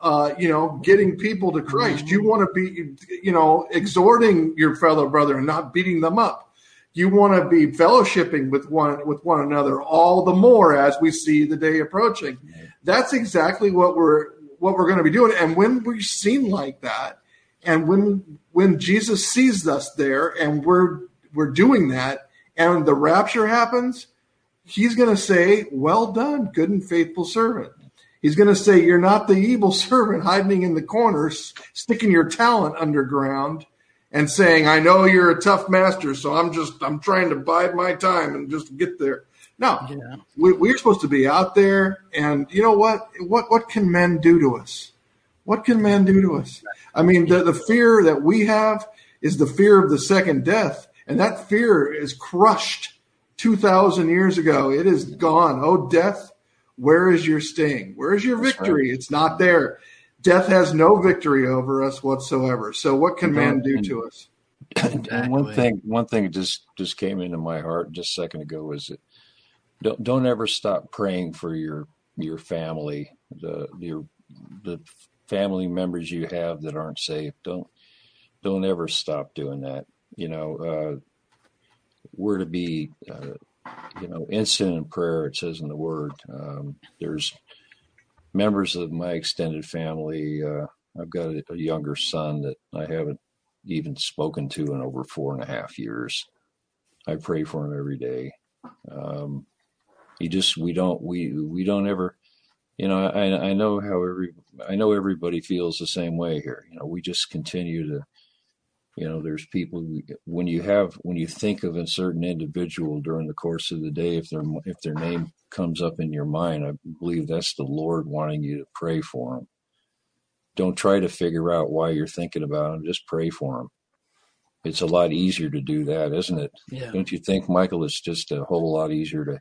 uh, you know, getting people to Christ. You want to be, you know, exhorting your fellow brother and not beating them up. You want to be fellowshipping with one with one another all the more as we see the day approaching. That's exactly what we're what we're going to be doing. And when we're seen like that, and when when Jesus sees us there, and we're we're doing that, and the rapture happens, he's going to say, "Well done, good and faithful servant." He's going to say, "You're not the evil servant hiding in the corners, sticking your talent underground." And saying, I know you're a tough master, so I'm just I'm trying to bide my time and just get there. No, yeah. we, we're supposed to be out there, and you know what? What what can men do to us? What can men do to us? I mean, the, the fear that we have is the fear of the second death, and that fear is crushed two thousand years ago. It is gone. Oh, death, where is your sting? Where is your victory? Right. It's not there. Death has no victory over us whatsoever. So, what can man do to us? And one thing, one thing just just came into my heart just a second ago is that don't don't ever stop praying for your your family, the your the family members you have that aren't safe. Don't don't ever stop doing that. You know, uh, we're to be, uh, you know, instant in prayer. It says in the Word. Um, there's members of my extended family. Uh, I've got a, a younger son that I haven't even spoken to in over four and a half years. I pray for him every day. Um, you just we don't we we don't ever you know I I know how every I know everybody feels the same way here. You know we just continue to you know there's people when you have when you think of a certain individual during the course of the day if their if their name comes up in your mind i believe that's the lord wanting you to pray for them don't try to figure out why you're thinking about them just pray for them it's a lot easier to do that isn't it yeah. don't you think michael it's just a whole lot easier to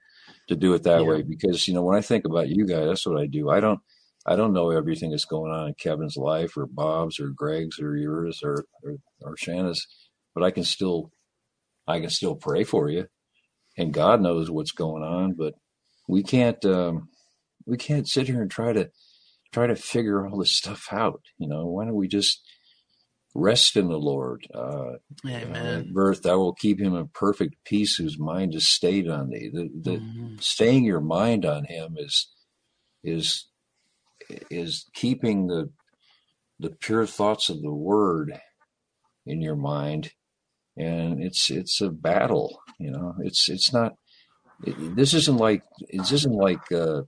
to do it that yeah. way because you know when I think about you guys, that's what I do. I don't I don't know everything that's going on in Kevin's life or Bob's or Greg's or yours or or, or Shanna's, but I can still I can still pray for you, and God knows what's going on. But we can't um, we can't sit here and try to try to figure all this stuff out. You know, why don't we just rest in the Lord. Uh, Amen. Uh, birth, I will keep him in perfect peace whose mind is stayed on thee. The, the mm-hmm. staying your mind on him is is is keeping the the pure thoughts of the word in your mind and it's it's a battle you know it's it's not it, this isn't like this isn't like uh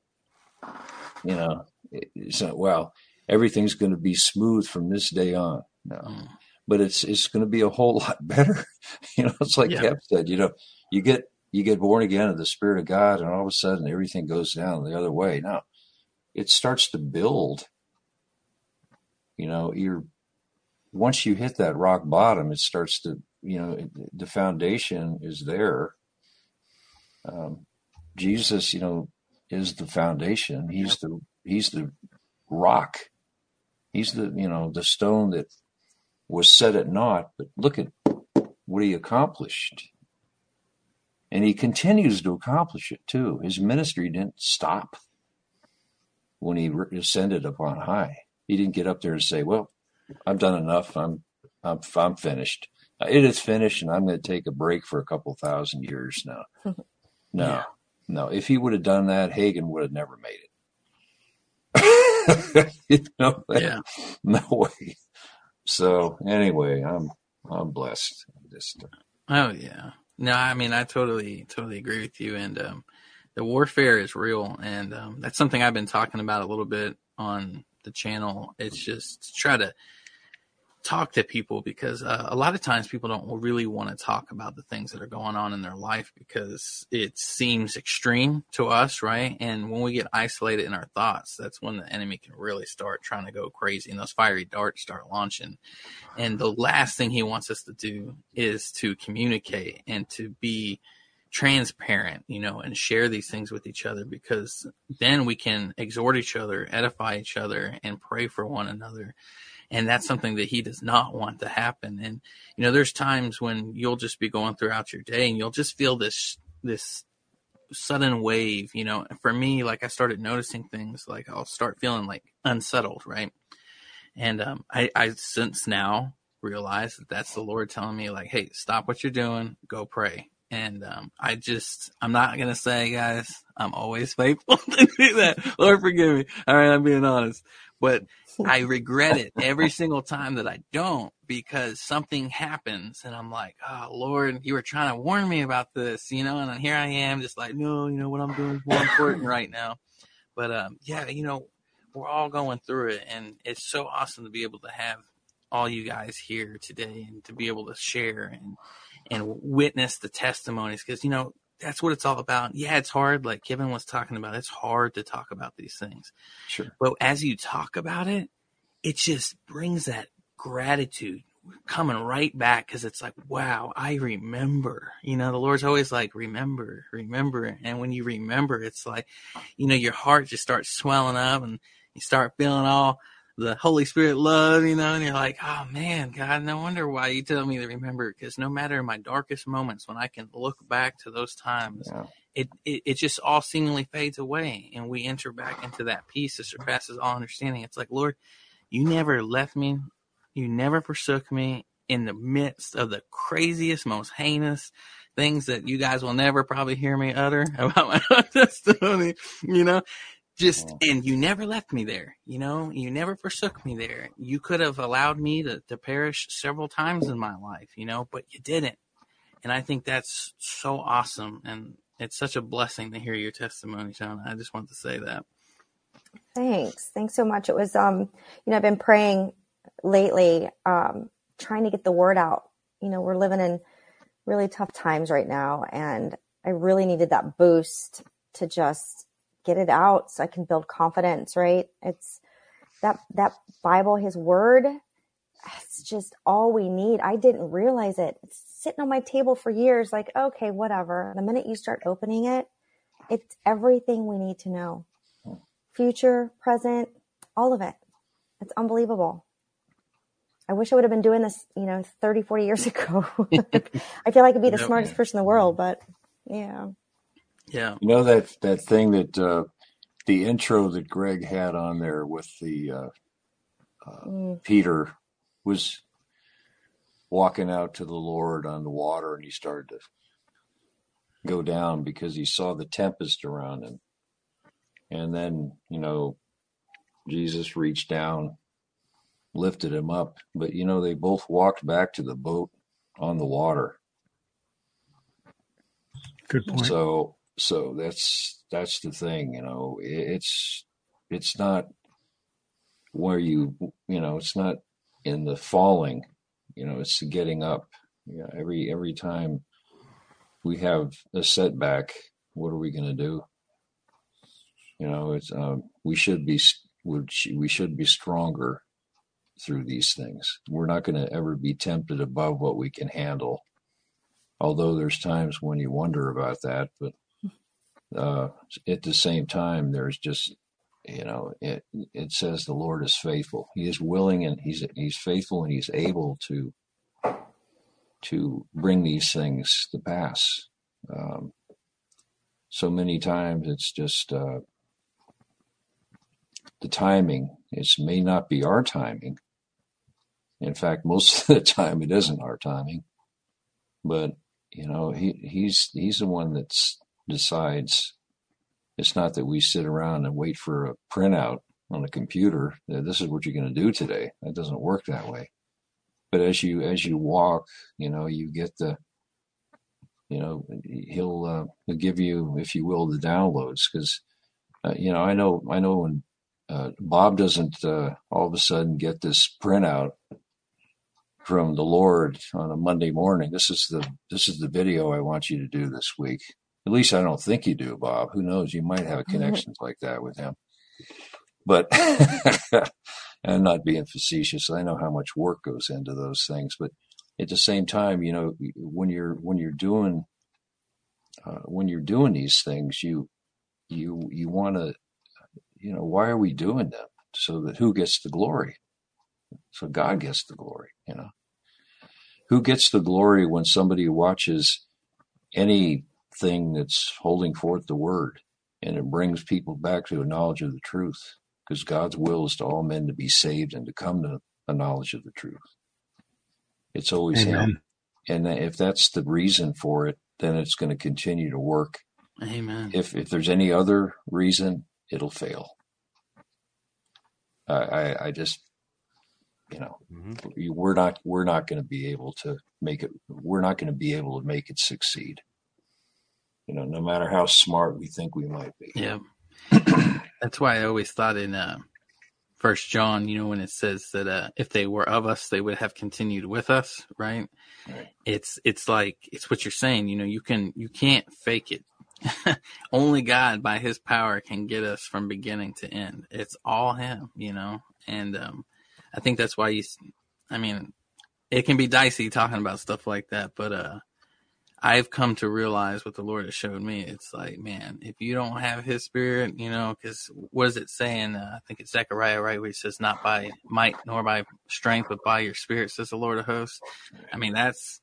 you know it's not well everything's going to be smooth from this day on no. Mm. But it's it's going to be a whole lot better. you know, it's like yeah. Kev said. You know, you get you get born again of the Spirit of God, and all of a sudden everything goes down the other way. Now, it starts to build. You know, you're once you hit that rock bottom, it starts to you know the foundation is there. Um, Jesus, you know, is the foundation. He's the he's the rock. He's the you know the stone that was set at naught, but look at what he accomplished. And he continues to accomplish it too. His ministry didn't stop when he ascended upon high. He didn't get up there and say, "Well, I've done enough. I'm I'm I'm finished. Uh, it is finished, and I'm going to take a break for a couple thousand years now." No, yeah. no. If he would have done that, Hagin would have never made it. you know, yeah. no way. So anyway, I'm I'm blessed. Just oh yeah, no, I mean I totally totally agree with you, and um, the warfare is real, and um, that's something I've been talking about a little bit on the channel. It's just to try to talk to people because uh, a lot of times people don't really want to talk about the things that are going on in their life because it seems extreme to us, right? And when we get isolated in our thoughts, that's when the enemy can really start trying to go crazy and those fiery darts start launching. And the last thing he wants us to do is to communicate and to be transparent, you know, and share these things with each other because then we can exhort each other, edify each other, and pray for one another. And that's something that he does not want to happen. And, you know, there's times when you'll just be going throughout your day and you'll just feel this, this sudden wave, you know, for me, like I started noticing things like I'll start feeling like unsettled, right? And um, I, I since now realize that that's the Lord telling me like, hey, stop what you're doing, go pray. And um, I just, I'm not gonna say, guys, I'm always faithful to do that. Lord, forgive me. All right, I'm being honest, but I regret it every single time that I don't because something happens and I'm like, oh Lord, you were trying to warn me about this, you know, and then here I am just like, no, you know what I'm doing is more important right now. But um, yeah, you know, we're all going through it and it's so awesome to be able to have all you guys here today and to be able to share and and witness the testimonies because you know that's what it's all about. Yeah, it's hard. Like Kevin was talking about, it's hard to talk about these things. Sure. But as you talk about it, it just brings that gratitude coming right back because it's like, wow, I remember. You know, the Lord's always like, remember, remember. And when you remember, it's like, you know, your heart just starts swelling up and you start feeling all the Holy Spirit love, you know, and you're like, oh man, God, no wonder why you tell me to remember. Because no matter my darkest moments, when I can look back to those times, yeah. it, it, it just all seemingly fades away, and we enter back into that peace that surpasses all understanding. It's like, Lord, you never left me, you never forsook me in the midst of the craziest, most heinous things that you guys will never probably hear me utter about my testimony. You know, just and you never left me there you know? You never forsook me there. You could have allowed me to, to perish several times in my life you know but you didn't. And i think that's so awesome and it's such a blessing to hear your testimony Sean. i just want to say that. Thanks. Thanks so much. It was um you know i've been praying lately um trying to get the word out. You know we're living in really tough times right now and i really needed that boost to just get it out so I can build confidence, right? It's that that Bible, his word, it's just all we need. I didn't realize it. It's sitting on my table for years, like, okay, whatever. The minute you start opening it, it's everything we need to know. Future, present, all of it. It's unbelievable. I wish I would have been doing this, you know, 30, 40 years ago. I feel like I'd be the smartest person in the world, but yeah. Yeah. You know that that thing that uh, the intro that Greg had on there with the uh, uh, mm. Peter was walking out to the Lord on the water, and he started to go down because he saw the tempest around him. And then, you know, Jesus reached down, lifted him up. But, you know, they both walked back to the boat on the water. Good point. So so that's that's the thing you know it's it's not where you you know it's not in the falling you know it's the getting up. Know, every every time we have a setback what are we going to do? You know it's um, we should be we should be stronger through these things. We're not going to ever be tempted above what we can handle although there's times when you wonder about that but uh, at the same time, there's just you know it it says the Lord is faithful. He is willing and he's he's faithful and he's able to to bring these things to pass. Um, so many times it's just uh, the timing. It may not be our timing. In fact, most of the time it isn't our timing. But you know, he he's he's the one that's decides. It's not that we sit around and wait for a printout on a computer. This is what you're going to do today. That doesn't work that way. But as you as you walk, you know, you get the, you know, he'll uh, he'll give you, if you will, the downloads because, uh, you know, I know I know when uh, Bob doesn't uh, all of a sudden get this printout from the Lord on a Monday morning. This is the this is the video I want you to do this week. At least I don't think you do, Bob. Who knows? You might have connections like that with him. But I'm not being facetious. I know how much work goes into those things, but at the same time, you know, when you're when you're doing uh, when you're doing these things, you you you want to, you know, why are we doing them? So that who gets the glory? So God gets the glory. You know, who gets the glory when somebody watches anything that's holding forth the word and it brings people back to a knowledge of the truth? Because God's will is to all men to be saved and to come to a knowledge of the truth. It's always Amen. Him. And if that's the reason for it, then it's going to continue to work. Amen. If if there's any other reason, it'll fail. I I, I just you know mm-hmm. we're not we're not going to be able to make it we're not going to be able to make it succeed you know no matter how smart we think we might be. Yeah. That's why i always thought in uh, first john you know when it says that uh, if they were of us they would have continued with us right? right. It's it's like it's what you're saying you know you can you can't fake it. Only god by his power can get us from beginning to end. It's all him you know? And um i think that's why you i mean it can be dicey talking about stuff like that but uh I've come to realize what the Lord has showed me. It's like, man, if you don't have His Spirit, you know, because what is it saying? Uh, I think it's Zechariah, right, where He says, "Not by might nor by strength, but by Your Spirit," says the Lord of Hosts. I mean, that's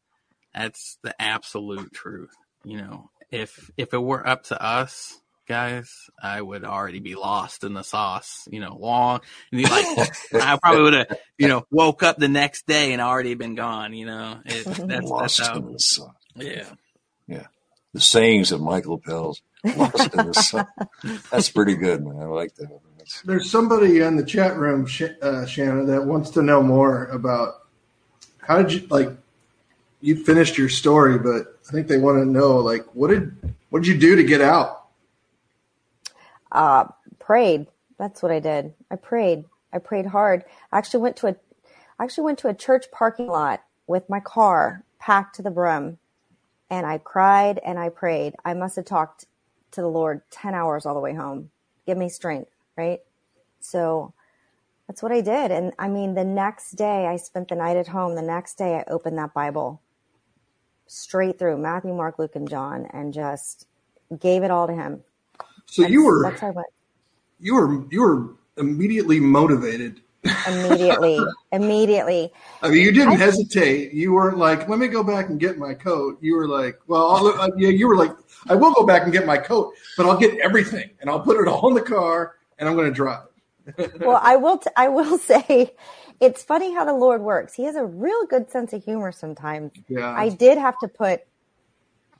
that's the absolute truth. You know, if if it were up to us, guys, I would already be lost in the sauce. You know, long. And you like I probably would have, you know, woke up the next day and already been gone. You know, it, that's, lost that's how, in the sauce. Yeah. Yeah. The sayings of Michael Pell's Lost in the Sun. That's pretty good, man. I like that. That's... There's somebody in the chat room, uh, Shanna, that wants to know more about how did you like. You finished your story, but I think they want to know like what did what did you do to get out? Uh, prayed. That's what I did. I prayed. I prayed hard. I actually went to a I actually went to a church parking lot with my car packed to the brim and I cried and I prayed. I must have talked to the Lord 10 hours all the way home. Give me strength, right? So that's what I did. And I mean, the next day I spent the night at home. The next day I opened that Bible straight through Matthew, Mark, Luke, and John and just gave it all to him. So that's, you were, that's how I went. You were, you were immediately motivated immediately immediately. I mean you didn't I, hesitate. You weren't like let me go back and get my coat. You were like well uh, yeah you were like i will go back and get my coat but i'll get everything and i'll put it all in the car and i'm going to drive. Well i will t- I will say it's funny how the lord works. He has a real good sense of humor sometimes. Yeah. I did have to put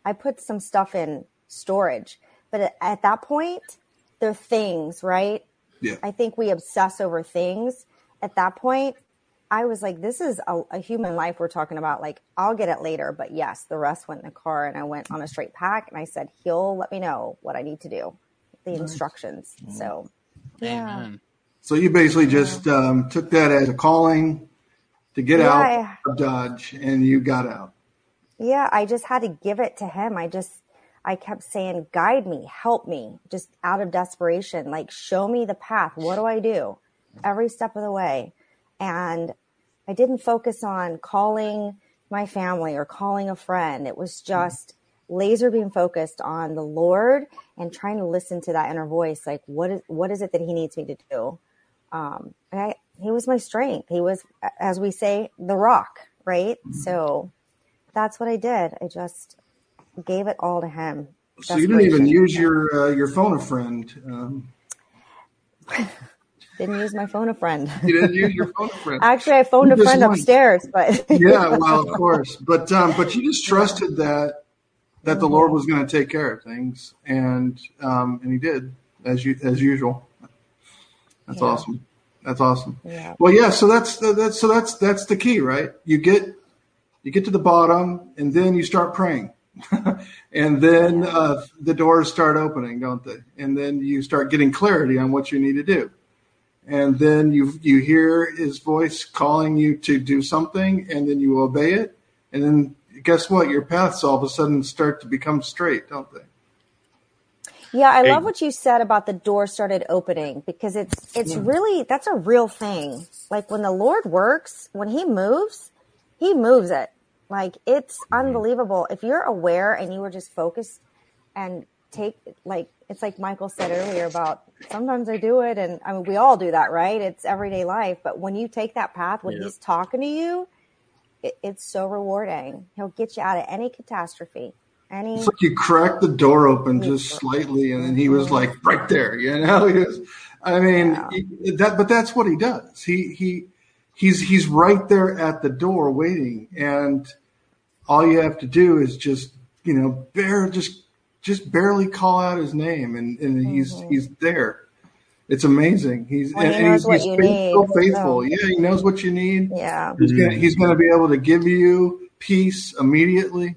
i put some stuff in storage but at that point they're things right? Yeah. I think we obsess over things at that point, I was like, this is a, a, human life we're talking about. Like, I'll get it later. But yes, the rest went in the car and I went on a straight pack and I said, he'll let me know what I need to do, the nice. instructions. Mm-hmm. So, yeah. Amen. So you basically just um, took that as a calling to get yeah, out of Dodge and you got out. Yeah, I just had to give it to him. I just, I kept saying, guide me, help me, just out of desperation. Like, show me the path. What do I do? Every step of the way. And I didn't focus on calling my family or calling a friend. It was just laser beam focused on the Lord and trying to listen to that inner voice. Like, what is, what is it that he needs me to do? Um, and I, he was my strength. He was, as we say, the rock, right? Mm-hmm. So that's what I did. I just gave it all to him. So you didn't even use your, uh, your phone a friend. Um. Didn't use my phone a friend. you didn't use your phone a friend. Actually, I phoned you a friend went. upstairs, but yeah, well, of course, but um, but you just trusted that that the Lord was going to take care of things, and um, and He did as you as usual. That's yeah. awesome. That's awesome. Yeah. Well, yeah. So that's that's so that's that's the key, right? You get you get to the bottom, and then you start praying. and then uh, the doors start opening, don't they? And then you start getting clarity on what you need to do and then you you hear his voice calling you to do something, and then you obey it, and then guess what? Your paths all of a sudden start to become straight, don't they? Yeah, I hey. love what you said about the door started opening because it's it's yeah. really that's a real thing. Like when the Lord works, when he moves, he moves it. Like it's mm-hmm. unbelievable. If you're aware and you were just focused and take like it's like Michael said earlier about sometimes I do it and I mean we all do that, right? It's everyday life. But when you take that path when yeah. he's talking to you, it, it's so rewarding. He'll get you out of any catastrophe. Any it's like you cracked the door open just slightly and then he was like right there, you know? He was I mean yeah. he, that but that's what he does. He he he's he's right there at the door waiting and all you have to do is just you know bear just just barely call out his name and, and mm-hmm. he's he's there. It's amazing. He's well, and, he and he's, he's faithful, faithful. So. Yeah, he knows what you need. Yeah, he's gonna he's gonna be able to give you peace immediately.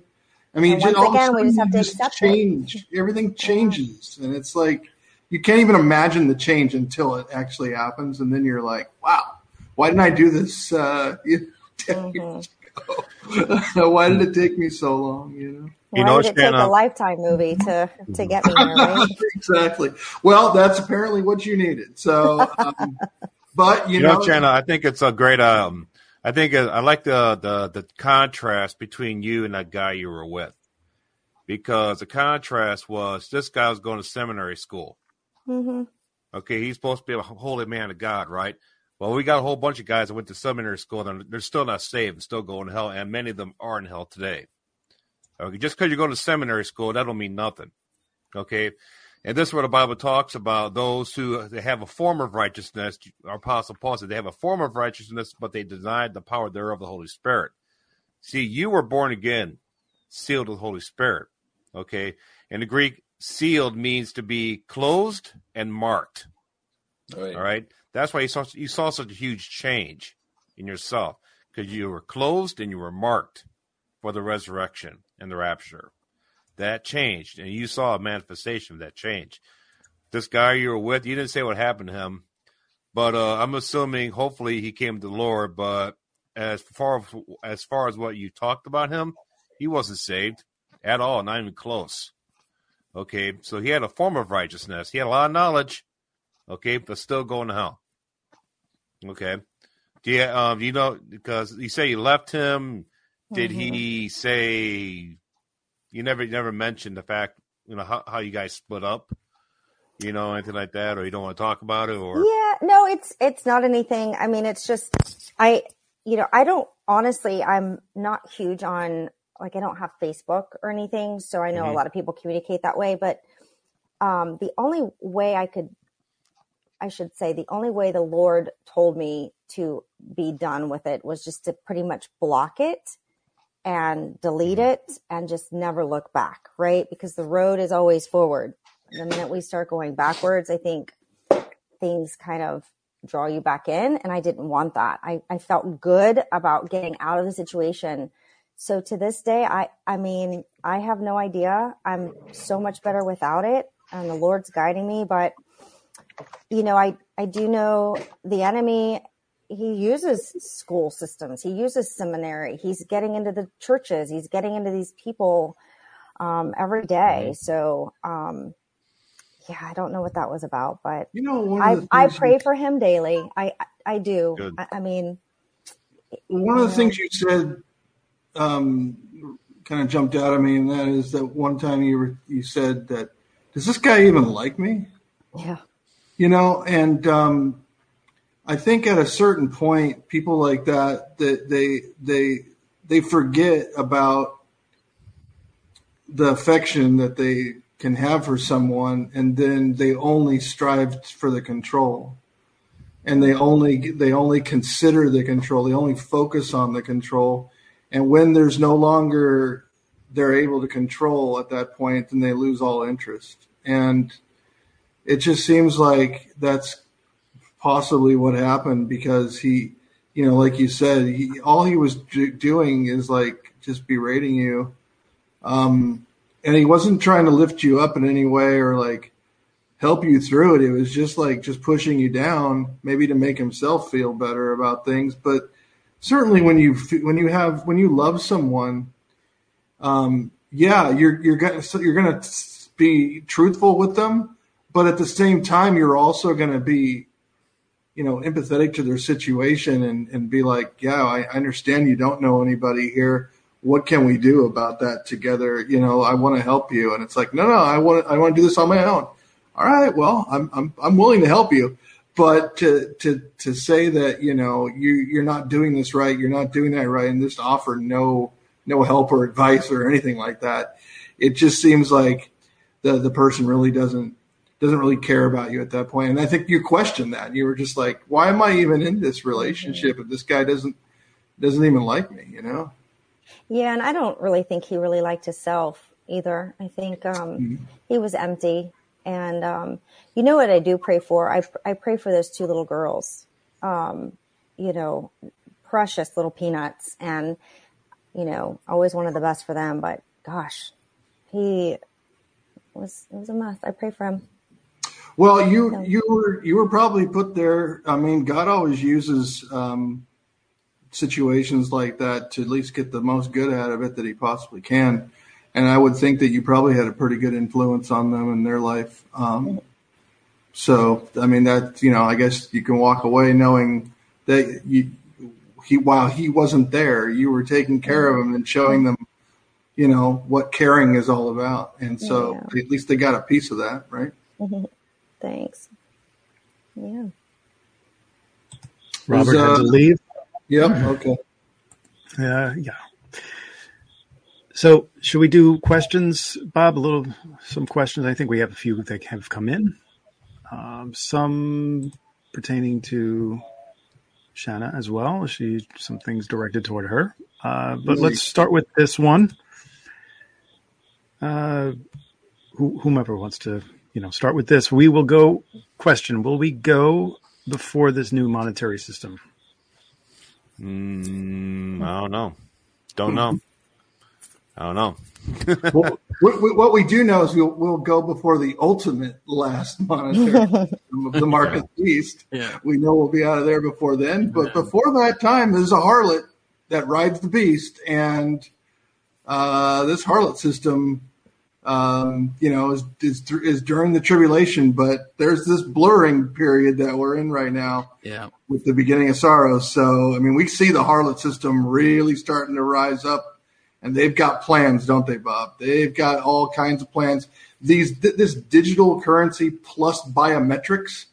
I mean, just, all again, we just have to accept change. It. Everything changes, yeah. and it's like you can't even imagine the change until it actually happens, and then you're like, "Wow, why didn't I do this?" Uh, you know, mm-hmm. why did it take me so long? You know. Why you know, did it take a lifetime movie to to get me there? Right? exactly. Well, that's apparently what you needed. So, um, but you, you know, know I think it's a great. Um, I think uh, I like the the the contrast between you and that guy you were with, because the contrast was this guy was going to seminary school. Mm-hmm. Okay, he's supposed to be a holy man of God, right? Well, we got a whole bunch of guys that went to seminary school and they're still not saved and still going to hell, and many of them are in hell today. Okay, just because you go to seminary school, that don't mean nothing. Okay, and this is where the Bible talks about those who uh, they have a form of righteousness. Our Apostle Paul said they have a form of righteousness, but they denied the power thereof the Holy Spirit. See, you were born again, sealed with the Holy Spirit. Okay, in the Greek, sealed means to be closed and marked. Right. All right, that's why you saw you saw such a huge change in yourself because you were closed and you were marked for the resurrection and the rapture. That changed, and you saw a manifestation of that change. This guy you were with, you didn't say what happened to him, but uh, I'm assuming hopefully he came to the Lord. But as far as far as what you talked about him, he wasn't saved at all, not even close. Okay, so he had a form of righteousness. He had a lot of knowledge. Okay, but still going to hell. Okay, do you, um, you know because you say you left him did mm-hmm. he say you never never mentioned the fact you know how, how you guys split up? You know anything like that, or you don't want to talk about it, or yeah, no, it's it's not anything. I mean, it's just I you know I don't honestly I'm not huge on like I don't have Facebook or anything, so I know mm-hmm. a lot of people communicate that way, but um, the only way I could I should say the only way the Lord told me to be done with it was just to pretty much block it and delete mm-hmm. it and just never look back, right? Because the road is always forward. The minute we start going backwards, I think things kind of draw you back in. And I didn't want that. I, I felt good about getting out of the situation. So to this day, I, I mean, I have no idea. I'm so much better without it and the Lord's guiding me. But, you know, I, I do know the enemy he uses school systems. He uses seminary. He's getting into the churches. He's getting into these people um, every day. Mm-hmm. so um, yeah i don't know what that was about but you know i, I pray for him daily. I i do. I, I, mean one of the know. things you said um, kind of jumped out at me and that is that one time you were you said that does this guy even like me? Yeah. You know and um, I think at a certain point, people like that that they they they forget about the affection that they can have for someone, and then they only strive for the control, and they only they only consider the control. They only focus on the control, and when there's no longer they're able to control at that point, then they lose all interest, and it just seems like that's possibly what happened because he, you know, like you said, he, all he was doing is like just berating you. Um, and he wasn't trying to lift you up in any way or like help you through it. It was just like just pushing you down, maybe to make himself feel better about things. But certainly when you when you have when you love someone, um, yeah, you're you're gonna you're gonna be truthful with them, but at the same time, you're also gonna be you know, empathetic to their situation and, and be like, yeah, I, I understand you don't know anybody here. what can we do about that together? You know, I want to help you. And it's like, no, no, I want I want to do this on my own. All right. Well, I'm, I'm, I'm willing to help you. But to, to, to say that, you know, you, you're not doing this right, you're not doing that right, and just offer no, no help or advice or anything like that, it just seems like the, the person really doesn't, doesn't really care about you at that point. And I think you questioned that. You were just like, why am I even in this relationship if this guy doesn't, doesn't even like me, you know? Yeah, and I don't really think he really liked himself either. I think um, mm-hmm. he was empty. And um, you know what I do pray for? I, I pray for those two little girls, um, you know, precious little peanuts. And, you know, always wanted the best for them. But gosh, he was, it was a mess. I pray for him. Well, you you were you were probably put there. I mean, God always uses um, situations like that to at least get the most good out of it that he possibly can. And I would think that you probably had a pretty good influence on them in their life. Um, so, I mean, that, you know, I guess you can walk away knowing that you, he, while he wasn't there, you were taking care of him and showing them, you know, what caring is all about. And so yeah. at least they got a piece of that, right? Thanks. Yeah. Robert uh, had to leave. Yep. Okay. Uh, yeah. So, should we do questions, Bob? A little, some questions. I think we have a few that have come in. Um, some pertaining to Shanna as well. She some things directed toward her. Uh, but let's start with this one. Uh, whomever wants to, you know, start with this. We will go. Question: Will we go before this new monetary system? Mm, I don't know. Don't know. I don't know. well, what we do know is we'll, we'll go before the ultimate last monetary of the market yeah. beast. Yeah. We know we'll be out of there before then. But yeah. before that time, there's a harlot that rides the beast. And uh, this harlot system um, you know, is, is, is during the tribulation, but there's this blurring period that we're in right now. Yeah. With the beginning of sorrow. So, I mean, we see the harlot system really starting to rise up and they've got plans, don't they, Bob? They've got all kinds of plans. These, this digital currency plus biometrics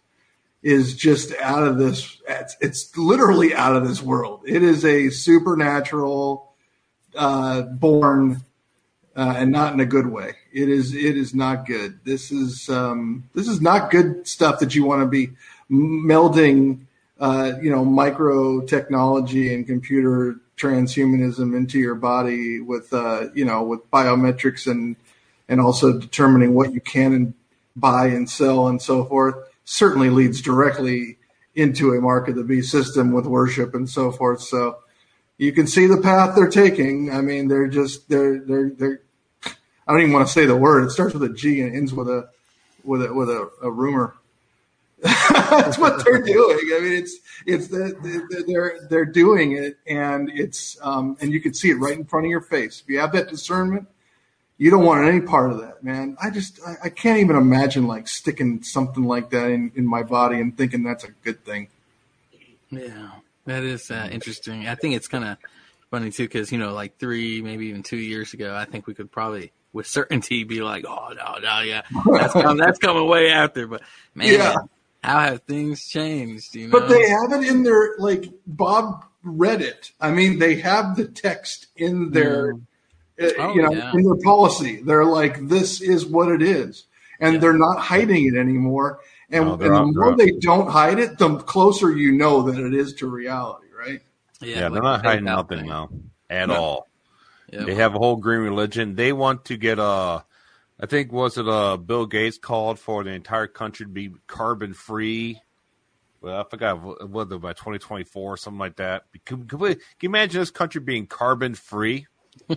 is just out of this. It's, it's literally out of this world. It is a supernatural, uh, born uh, and not in a good way. It is it is not good. This is um, this is not good stuff that you want to be melding. Uh, you know, micro technology and computer transhumanism into your body with uh, you know with biometrics and and also determining what you can and buy and sell and so forth certainly leads directly into a mark of the beast system with worship and so forth. So you can see the path they're taking. I mean, they're just they're they're they're I don't even want to say the word. It starts with a G and ends with a with a with a, a rumor. That's what they're doing. I mean, it's it's the, they're they're doing it, and it's um, and you can see it right in front of your face. If you have that discernment, you don't want any part of that, man. I just I, I can't even imagine like sticking something like that in in my body and thinking that's a good thing. Yeah, that is uh, interesting. I think it's kind of funny too because you know, like three, maybe even two years ago, I think we could probably with certainty be like, oh no, no, yeah, that's coming, that's coming way after. But man, yeah. how have things changed? You know? But they have it in their like Bob read it. I mean, they have the text in their, mm. uh, oh, you know, yeah. in their policy. They're like, this is what it is, and yeah. they're not hiding it anymore. And, no, and the more they don't hide it, the closer you know that it is to reality, right? Yeah, yeah they're not hiding nothing now at no. all. Yep. They have a whole green religion. They want to get a, uh, think was it uh Bill Gates called for the entire country to be carbon free. Well, I forgot whether by 2024 or something like that. Can, can, can you imagine this country being carbon free?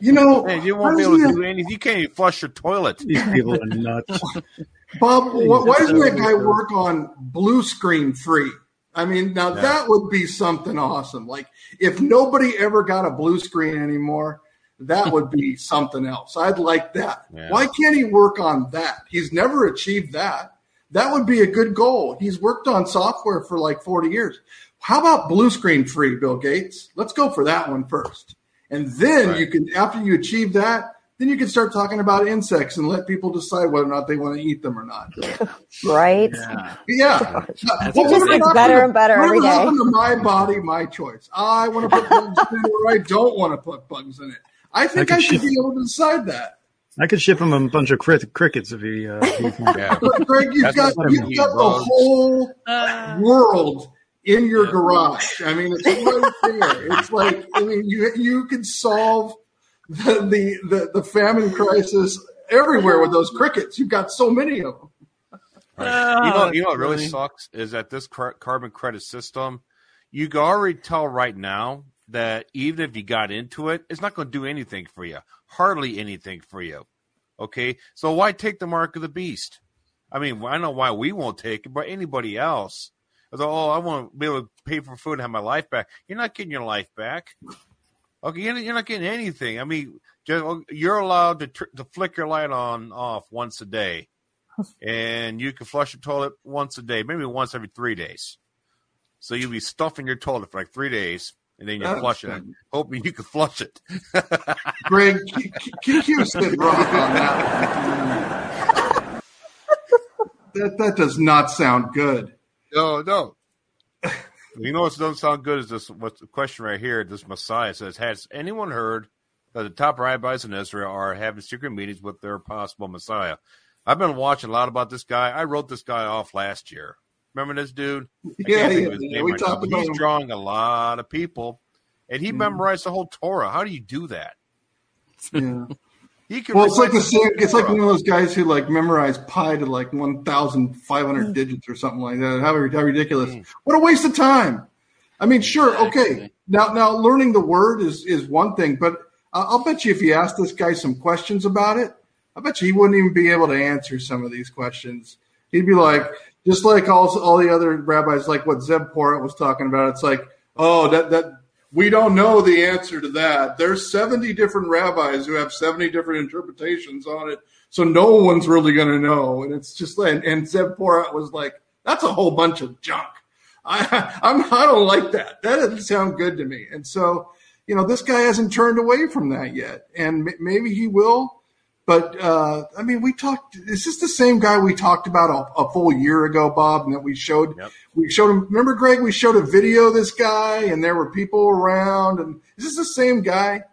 You know, Man, you won't be able to do anything. You can't even flush your toilet. These people are nuts. Bob, why doesn't that guy work on blue screen free? I mean, now yeah. that would be something awesome. Like if nobody ever got a blue screen anymore, that would be something else. I'd like that. Yeah. Why can't he work on that? He's never achieved that. That would be a good goal. He's worked on software for like 40 years. How about blue screen free, Bill Gates? Let's go for that one first. And then right. you can, after you achieve that, then you can start talking about insects and let people decide whether or not they want to eat them or not. right? Yeah. yeah. It just gets better and better every day. my body, my choice. I want to put bugs in it or I don't want to put bugs in it. I think I, I should ship, be able to decide that. I could ship him a bunch of crickets if he. Uh, yeah. Greg, you've got, you've got the whole uh, world in your yeah. garage. I mean, it's right there. It's like I mean, you you can solve the, the the the famine crisis everywhere with those crickets. You've got so many of them. Right. you know, you know what really sucks is that this car- carbon credit system. You can already tell right now that even if you got into it, it's not going to do anything for you. Hardly anything for you. Okay, so why take the mark of the beast? I mean, I know why we won't take it, but anybody else. Thought, oh, I want to be able to pay for food and have my life back. You're not getting your life back. Okay, you're not getting anything. I mean, just, oh, you're allowed to, to flick your light on off once a day, and you can flush your toilet once a day, maybe once every three days. So you'll be stuffing your toilet for like three days, and then you flush it, hoping you can flush it. Greg, can you said wrong on that. that that does not sound good. No, no. You know what doesn't sound good is this what's the question right here. This Messiah says, Has anyone heard that the top rabbis in Israel are having secret meetings with their possible Messiah? I've been watching a lot about this guy. I wrote this guy off last year. Remember this dude? Yeah, yeah, yeah. we talked about He's him. drawing a lot of people, and he mm. memorized the whole Torah. How do you do that? Yeah. he well, it's like the same. It's like one of those guys who like memorize pi to like one thousand five hundred mm. digits or something like that. How, how ridiculous! Mm. What a waste of time. I mean, sure, okay. Now, now learning the word is is one thing, but I'll bet you if you ask this guy some questions about it, I bet you he wouldn't even be able to answer some of these questions. He'd be like, just like all all the other rabbis, like what Zev Porat was talking about. It's like, oh, that that we don't know the answer to that. There's 70 different rabbis who have 70 different interpretations on it. So no one's really going to know. And it's just like, and Zev Porat was like, that's a whole bunch of junk. I, I'm, I don't like that. That doesn't sound good to me. And so, you know, this guy hasn't turned away from that yet. And maybe he will. But uh, I mean, we talked. Is this the same guy we talked about a, a full year ago, Bob? And that we showed. Yep. We showed him. Remember, Greg? We showed a video of this guy, and there were people around. And is this the same guy?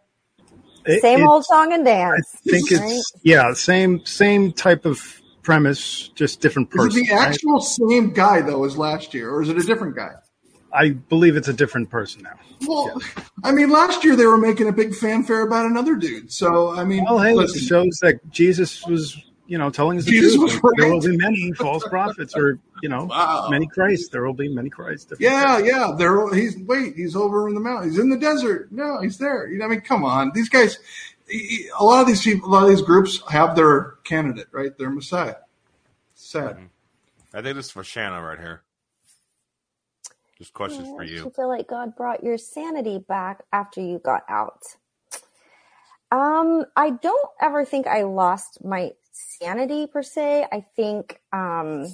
It, same old song and dance. I think right? it's yeah, same same type of premise, just different person. Is it the actual right? same guy though as last year, or is it a different guy? I believe it's a different person now. Well, yeah. I mean, last year they were making a big fanfare about another dude. So, I mean, well, hey, listen. it shows that Jesus was, you know, telling us the Jesus truth. Right. There will be many false prophets, or you know, wow. many Christ. There will be many Christ. Yeah, Christ. yeah. There, he's wait, he's over in the mountain. He's in the desert. No, he's there. You know, I mean, come on, these guys. A lot of these people, a lot of these groups have their candidate, right? Their Messiah. Sad. Mm-hmm. I think this is for Shanna right here. Just questions for you. You feel like God brought your sanity back after you got out. Um, I don't ever think I lost my sanity per se. I think um,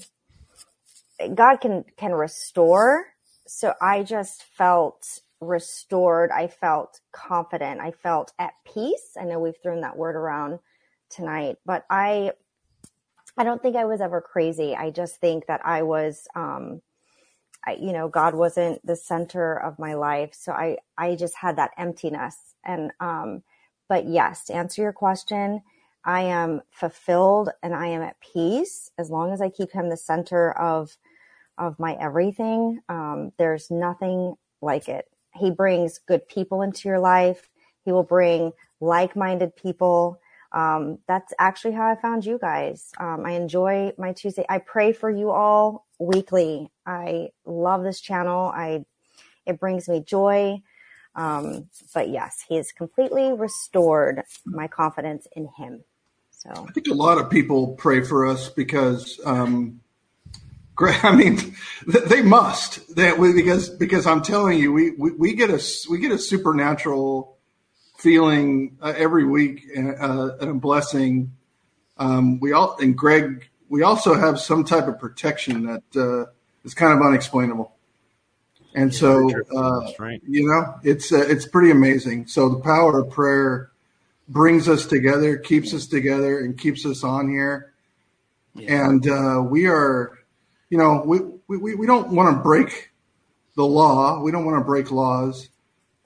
God can can restore. So I just felt restored. I felt confident. I felt at peace. I know we've thrown that word around tonight, but I I don't think I was ever crazy. I just think that I was um, I, you know, God wasn't the center of my life. So I, I just had that emptiness. And, um, but yes, to answer your question, I am fulfilled and I am at peace as long as I keep him the center of, of my everything. Um, there's nothing like it. He brings good people into your life. He will bring like-minded people. Um, that's actually how I found you guys. Um, I enjoy my Tuesday. I pray for you all weekly. I love this channel. I it brings me joy. Um, but yes, he has completely restored my confidence in him. So I think a lot of people pray for us because, um, I mean, they must that we, because because I'm telling you, we, we, we get a we get a supernatural feeling uh, every week uh, and a blessing. Um, we all and Greg we also have some type of protection that uh, is kind of unexplainable. And so, uh, right. you know, it's uh, it's pretty amazing. So the power of prayer brings us together, keeps us together, and keeps us on here. Yeah. And uh, we are, you know, we, we, we don't want to break the law. We don't want to break laws,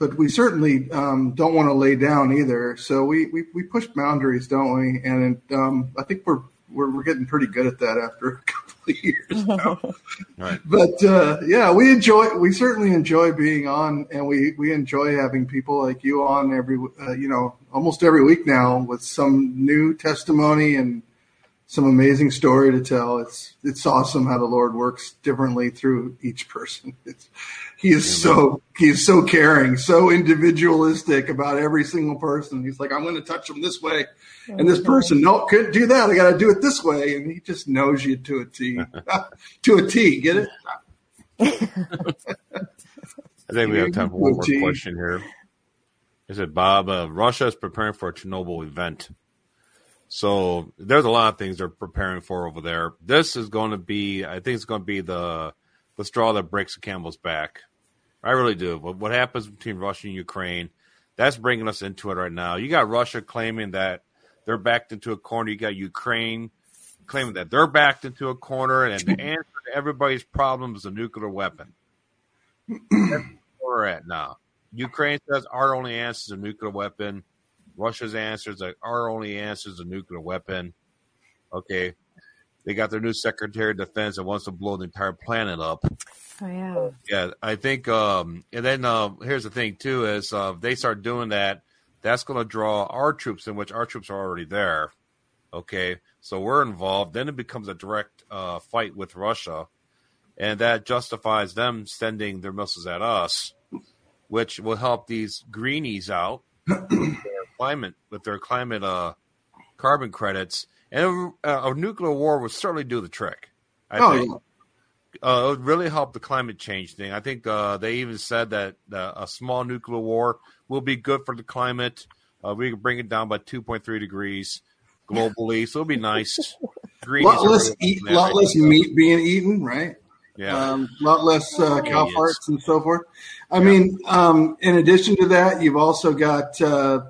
but we certainly um, don't want to lay down either. So we, we, we push boundaries, don't we? And um, I think we're, we're, we're getting pretty good at that after a couple of years now. right. But uh, yeah, we enjoy. We certainly enjoy being on, and we we enjoy having people like you on every uh, you know almost every week now with some new testimony and some amazing story to tell. It's it's awesome how the Lord works differently through each person. It's, he is so he's so caring, so individualistic about every single person. He's like, I'm going to touch them this way, and this person, no, couldn't do that. I got to do it this way, and he just knows you to a T, to a T. Get it? I think we have time for one more question here. Is it Bob? Uh, Russia is preparing for a Chernobyl event. So there's a lot of things they're preparing for over there. This is going to be, I think it's going to be the the straw that breaks the camel's back. I really do. But what happens between Russia and Ukraine, that's bringing us into it right now. You got Russia claiming that they're backed into a corner. You got Ukraine claiming that they're backed into a corner, and the answer to everybody's problem is a nuclear weapon. That's where we're at now. Ukraine says our only answer is a nuclear weapon. Russia's answer is like our only answer is a nuclear weapon. Okay. They got their new Secretary of Defense that wants to blow the entire planet up. Oh yeah. Yeah, I think um and then uh, here's the thing too is uh, if they start doing that, that's going to draw our troops in which our troops are already there. Okay. So we're involved, then it becomes a direct uh, fight with Russia and that justifies them sending their missiles at us, which will help these greenies out their climate with their climate uh, carbon credits, and a, a, nuclear war would certainly do the trick. I oh, think. Yeah. Uh, it would really help the climate change thing. I think uh, they even said that uh, a small nuclear war will be good for the climate. Uh, we can bring it down by 2.3 degrees globally, so it'll be nice. Green lot less, eat, lot less meat being eaten, right? Yeah, um, lot less uh, cow farts and so forth. I yeah. mean, um, in addition to that, you've also got uh,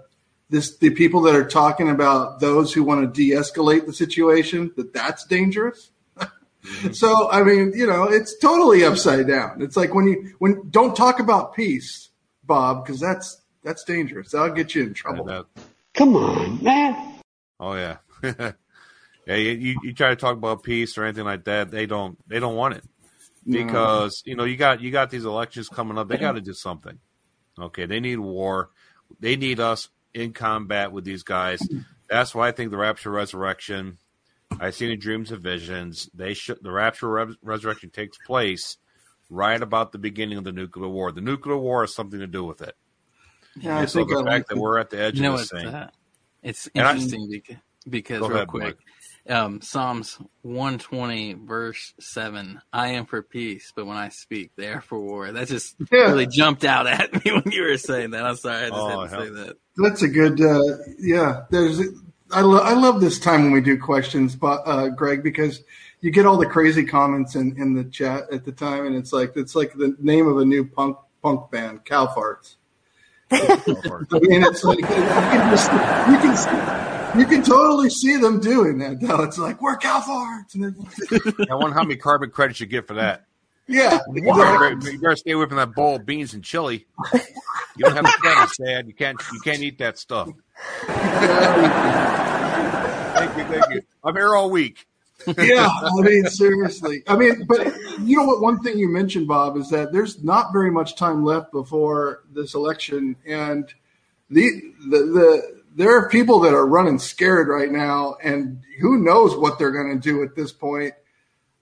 this the people that are talking about those who want to de-escalate the situation that that's dangerous mm-hmm. so i mean you know it's totally upside down it's like when you when don't talk about peace bob because that's that's dangerous that'll get you in trouble come on man oh yeah yeah you, you try to talk about peace or anything like that they don't they don't want it because no. you know you got you got these elections coming up they got to do something okay they need war they need us in combat with these guys. That's why I think the Rapture Resurrection. I've seen in dreams and visions. They should the Rapture Re- Resurrection takes place right about the beginning of the nuclear war. The nuclear war has something to do with it. Yeah, and I so think the I fact like that we're at the edge you of this thing. Uh, it's interesting I, because, because real ahead, quick, um, Psalms 120 verse 7 I am for peace but when I speak they are for war that just yeah. really jumped out at me when you were saying that I'm sorry I just oh, had to say that that's a good uh, yeah there's I, lo- I love this time when we do questions but uh, Greg because you get all the crazy comments in, in the chat at the time and it's like it's like the name of a new punk punk band cow farts I mean, it's like you can, just, you can you can totally see them doing that though. It's like we're cow farts. I wonder how many carbon credits you get for that. Yeah, you better, you better stay away from that bowl of beans and chili. You don't have the credits, Dad. You can't. You can't eat that stuff. thank you, thank you. I'm here all week. yeah, I mean, seriously. I mean, but you know what? One thing you mentioned, Bob, is that there's not very much time left before this election, and the the the there are people that are running scared right now, and who knows what they're going to do at this point.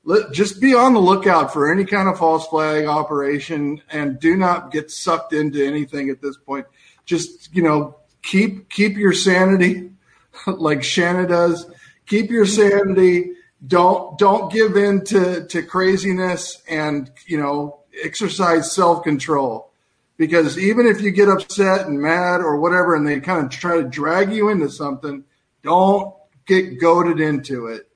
Let, just be on the lookout for any kind of false flag operation, and do not get sucked into anything at this point. Just you know, keep keep your sanity, like Shanna does. Keep your sanity. Don't don't give in to to craziness, and you know, exercise self control because even if you get upset and mad or whatever and they kind of try to drag you into something don't get goaded into it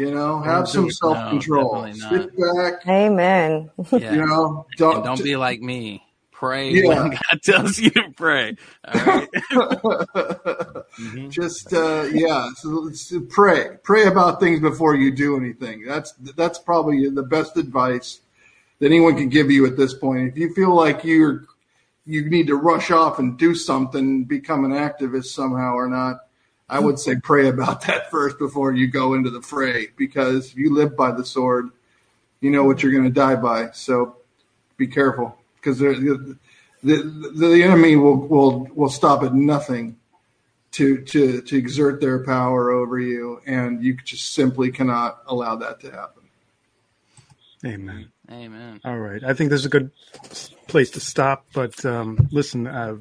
You know, have some self control. No, Sit back. Amen. Yeah. You know, don't and don't be like me. Pray yeah. when God tells you to pray. All right. mm-hmm. Just uh, yeah, so, so pray. Pray about things before you do anything. That's that's probably the best advice that anyone can give you at this point. If you feel like you're you need to rush off and do something, become an activist somehow or not, I would say pray about that first before you go into the fray because if you live by the sword, you know what you're going to die by. So be careful because the, the, the enemy will, will, will stop at nothing to, to, to exert their power over you. And you just simply cannot allow that to happen. Amen. Amen. All right. I think this is a good place to stop. But um, listen, uh,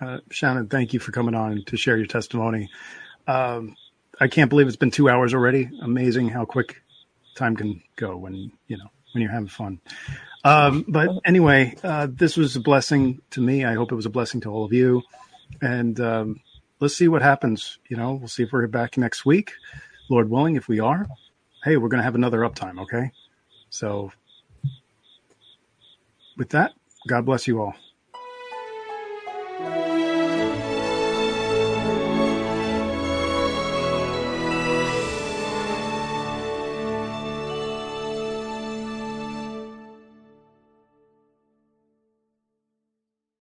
uh, Shannon, thank you for coming on to share your testimony. Um, I can't believe it's been two hours already. Amazing how quick time can go when you know when you're having fun. Um, but anyway, uh, this was a blessing to me. I hope it was a blessing to all of you. And um, let's see what happens. You know, we'll see if we're back next week, Lord willing. If we are, hey, we're going to have another uptime. Okay. So with that, God bless you all.